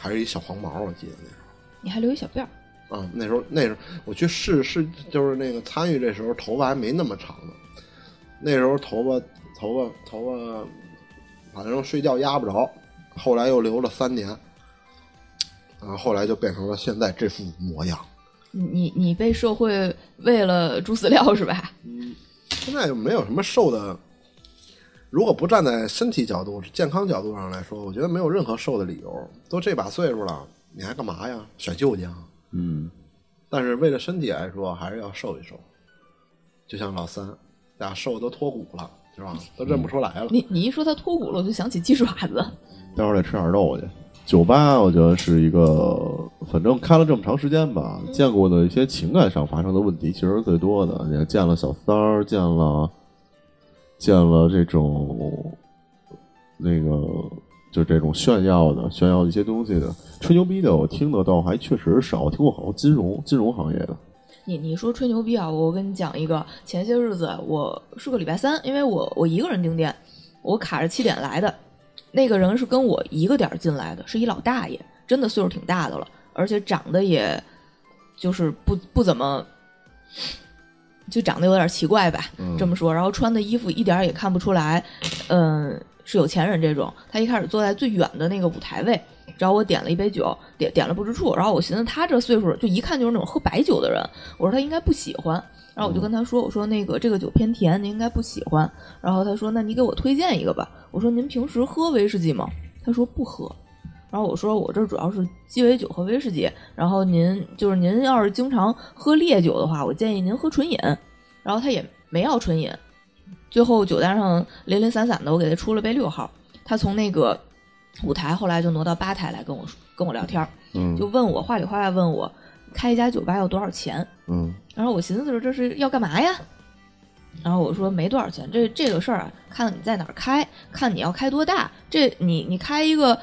还是一小黄毛，我记得那时候。你还留一小辫儿，啊，那时候那时候我去试试，就是那个参与这时候头发还没那么长呢，那时候头发头发头发，反正睡觉压不着，后来又留了三年，然后后来就变成了现在这副模样。你你你被社会喂了猪饲料是吧？现在没有什么瘦的，如果不站在身体角度、健康角度上来说，我觉得没有任何瘦的理由。都这把岁数了，你还干嘛呀？甩旧疆？嗯，但是为了身体来说，还是要瘦一瘦。就像老三，俩瘦都脱骨了，是吧？都认不出来了。你你一说他脱骨了，我就想起鸡爪子。待会儿得吃点肉去。酒吧我觉得是一个，反正开了这么长时间吧，见过的一些情感上发生的问题，其实是最多的。也见了小三儿，见了见了这种那个就这种炫耀的、炫耀一些东西的、吹牛逼的，我听得倒还确实少。我听过好多金融金融行业的，你你说吹牛逼啊！我跟你讲一个，前些日子我是个礼拜三，因为我我一个人订店，我卡着七点来的，那个人是跟我一个点儿进来的，是一老大爷，真的岁数挺大的了，而且长得也就是不不怎么，就长得有点奇怪吧，嗯这么说，然后穿的衣服一点儿也看不出来，嗯，是有钱人这种。他一开始坐在最远的那个舞台位，找我点了一杯酒，点点了不知处。然后我寻思他这岁数，就一看就是那种喝白酒的人，我说他应该不喜欢。然后我就跟他说：“我说那个这个酒偏甜，您应该不喜欢。”然后他说：“那你给我推荐一个吧。”我说：“您平时喝威士忌吗？”他说：“不喝。”然后我说：“我这主要是鸡尾酒和威士忌。然后您就是您要是经常喝烈酒的话，我建议您喝纯饮。”然后他也没要纯饮，最后酒单上零零散散的，我给他出了杯六号。他从那个舞台后来就挪到吧台来跟我说跟我聊天儿，嗯就问我话里话外问我开一家酒吧要多少钱。嗯然后我寻思着这是要干嘛呀？然后我说没多少钱，这这个事儿啊，看你在哪儿开，看你要开多大。这你你开一个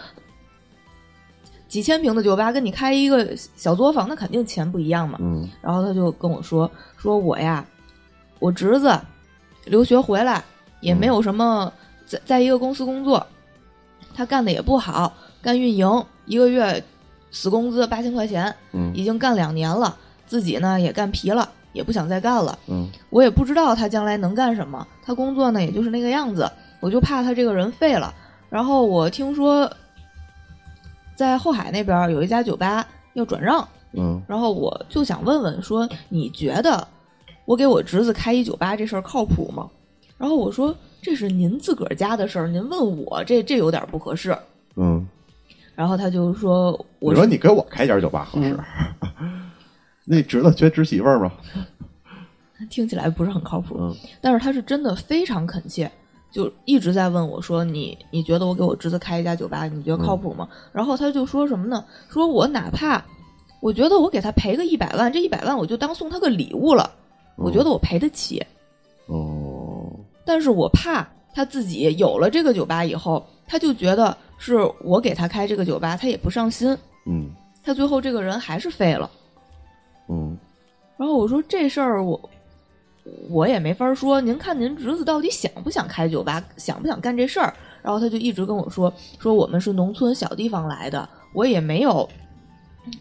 几千平的酒吧，跟你开一个小作坊，那肯定钱不一样嘛。嗯然后他就跟我说，说我呀，我侄子留学回来也没有什么在在一个公司工作，他干的也不好，干运营，一个月死工资八千块钱，嗯已经干两年了，自己呢也干皮了，也不想再干了。嗯我也不知道他将来能干什么，他工作呢也就是那个样子，我就怕他这个人废了。然后我听说，在后海那边有一家酒吧要转让，嗯然后我就想问问说，你觉得我给我侄子开一酒吧这事儿靠谱吗？然后我说这是您自个儿家的事儿，您问我这这有点不合适。嗯，然后他就说，我我说你给我开家酒吧合适。那侄子缺侄媳妇儿吗？听起来不是很靠谱，嗯但是他是真的非常恳切，就一直在问我说：“你你觉得我给我侄子开一家酒吧，你觉得靠谱吗？”然后他就说什么呢？说我哪怕我觉得我给他赔个一百万，这一百万我就当送他个礼物了，我觉得我赔得起。哦，但是我怕他自己有了这个酒吧以后，他就觉得是我给他开这个酒吧，他也不上心，嗯他最后这个人还是废了。嗯然后我说这事儿我我也没法说，您看您侄子到底想不想开酒吧，想不想干这事儿？然后他就一直跟我说说我们是农村小地方来的，我也没有，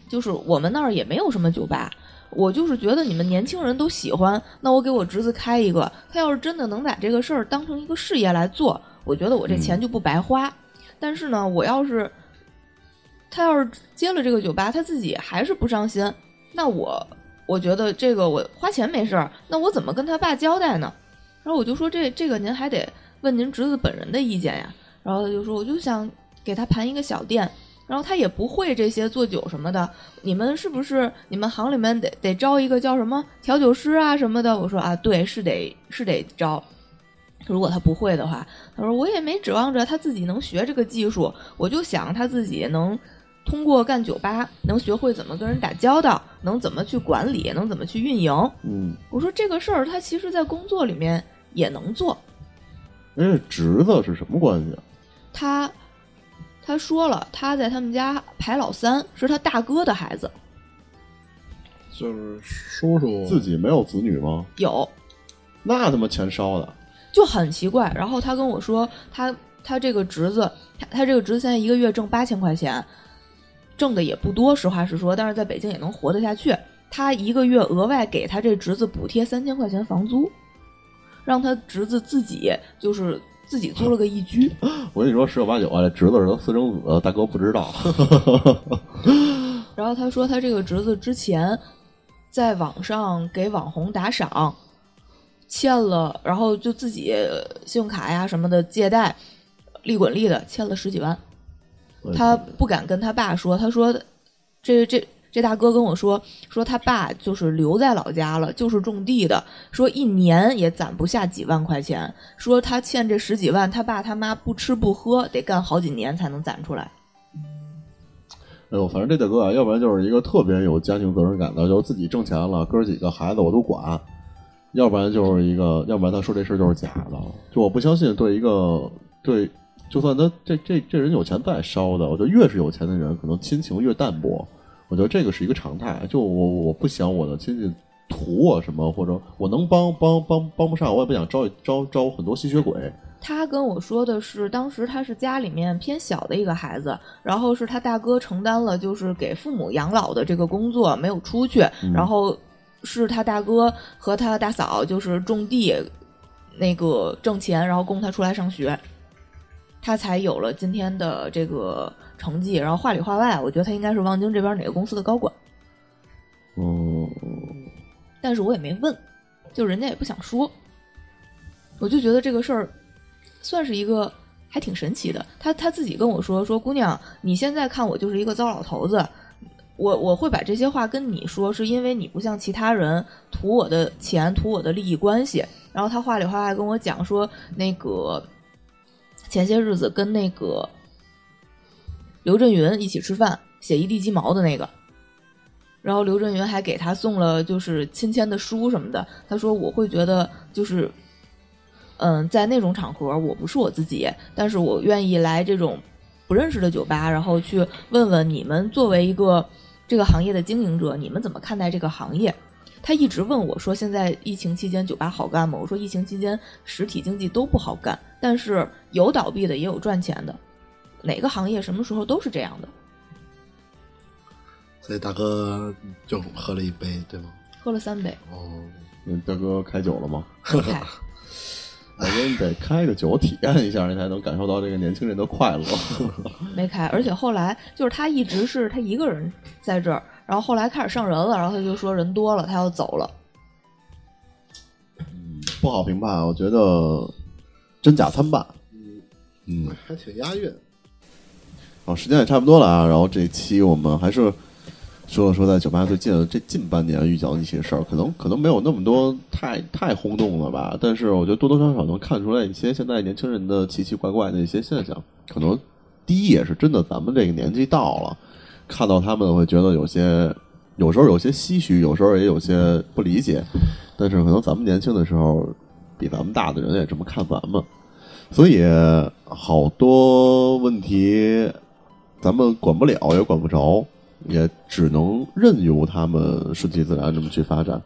就是我们那儿也没有什么酒吧。我就是觉得你们年轻人都喜欢，那我给我侄子开一个。他要是真的能把这个事儿当成一个事业来做，我觉得我这钱就不白花。但是呢，我要是他要是接了这个酒吧，他自己还是不上心，那我我觉得这个我花钱没事儿，那我怎么跟他爸交代呢？然后我就说这这个您还得问您侄子本人的意见呀。然后他就说我就想给他盘一个小店，然后他也不会这些做酒什么的，你们是不是你们行里面得得招一个叫什么调酒师啊什么的？我说啊，对，是得是得招。如果他不会的话，他说我也没指望着他自己能学这个技术，我就想他自己能通过干酒吧，能学会怎么跟人打交道，能怎么去管理，能怎么去运营。嗯，我说这个事儿，他其实在工作里面也能做。哎，这侄子是什么关系啊？他他说了，他在他们家排老三，是他大哥的孩子。就是叔叔自己没有子女吗？有，那他妈钱烧的。就很奇怪。然后他跟我说，他他这个侄子，他他这个侄子现在一个月挣八千块钱，挣的也不多，实话实说，但是在北京也能活得下去。他一个月额外给他这侄子补贴三千块钱房租，让他侄子自己就是自己租了个一居。我跟你说，十有八九啊，这侄子是他私生子，大哥不知道。然后他说他这个侄子之前在网上给网红打赏，欠了，然后就自己信用卡呀什么的借贷，利滚利的欠了十几万。他不敢跟他爸说，他说这这这大哥跟我说，说他爸就是留在老家了，就是种地的，说一年也攒不下几万块钱，说他欠这十几万，他爸他妈不吃不喝，得干好几年才能攒出来。哎呦，反正这大哥啊，要不然就是一个特别有家庭责任感的，就是自己挣钱了，哥几个孩子我都管；要不然就是一个，要不然他说这事就是假的。就我不相信，对一个对，就算他这这这人有钱再烧的，我觉得越是有钱的人，可能亲情越淡薄。我觉得这个是一个常态。就我我不想我的亲戚图我什么，或者我能帮帮帮帮不上，我也不想招招招很多吸血鬼。他跟我说的是，当时他是家里面偏小的一个孩子，然后是他大哥承担了就是给父母养老的这个工作，没有出去，然后是他大哥和他大嫂就是种地，那个挣钱，然后供他出来上学，他才有了今天的这个成绩。然后话里话外，我觉得他应该是望京这边哪个公司的高管，嗯，但是我也没问，就人家也不想说，我就觉得这个事儿算是一个还挺神奇的。他他自己跟我说说，姑娘，你现在看我就是一个糟老头子，我我会把这些话跟你说，是因为你不像其他人图我的钱，图我的利益关系。然后他话里话外跟我讲说，那个前些日子跟那个刘震云一起吃饭，写一地鸡毛的那个。然后刘震云还给他送了就是亲签的书什么的。他说我会觉得就是，嗯，在那种场合我不是我自己，但是我愿意来这种不认识的酒吧，然后去问问你们作为一个这个行业的经营者，你们怎么看待这个行业？他一直问我说：“现在疫情期间酒吧好干吗？”我说：“疫情期间实体经济都不好干，但是有倒闭的也有赚钱的，哪个行业什么时候都是这样的。”所以大哥就喝了一杯，对吗？喝了三杯，哦，那大哥开酒了吗？没开。我觉得你得开个酒体验一下，你才能感受到这个年轻人的快乐。没开，而且后来就是他一直是他一个人在这儿，然后后来开始上人了，然后他就说人多了，他要走了。不好评判，我觉得真假参半。嗯，还挺押韵。好，时间也差不多了啊。然后这期我们还是说了说在酒吧最近这近半年遇到的一些事儿，可能可能没有那么多太太轰动了吧。但是我觉得多多少少能看出来一些现在年轻人的奇奇怪怪的一些现象。可能第一也是真的，咱们这个年纪到了，看到他们会觉得有些，有时候有些唏嘘，有时候也有些不理解。但是可能咱们年轻的时候，比咱们大的人也这么看咱们，所以好多问题咱们管不了，也管不着，也只能任由他们顺其自然这么去发展。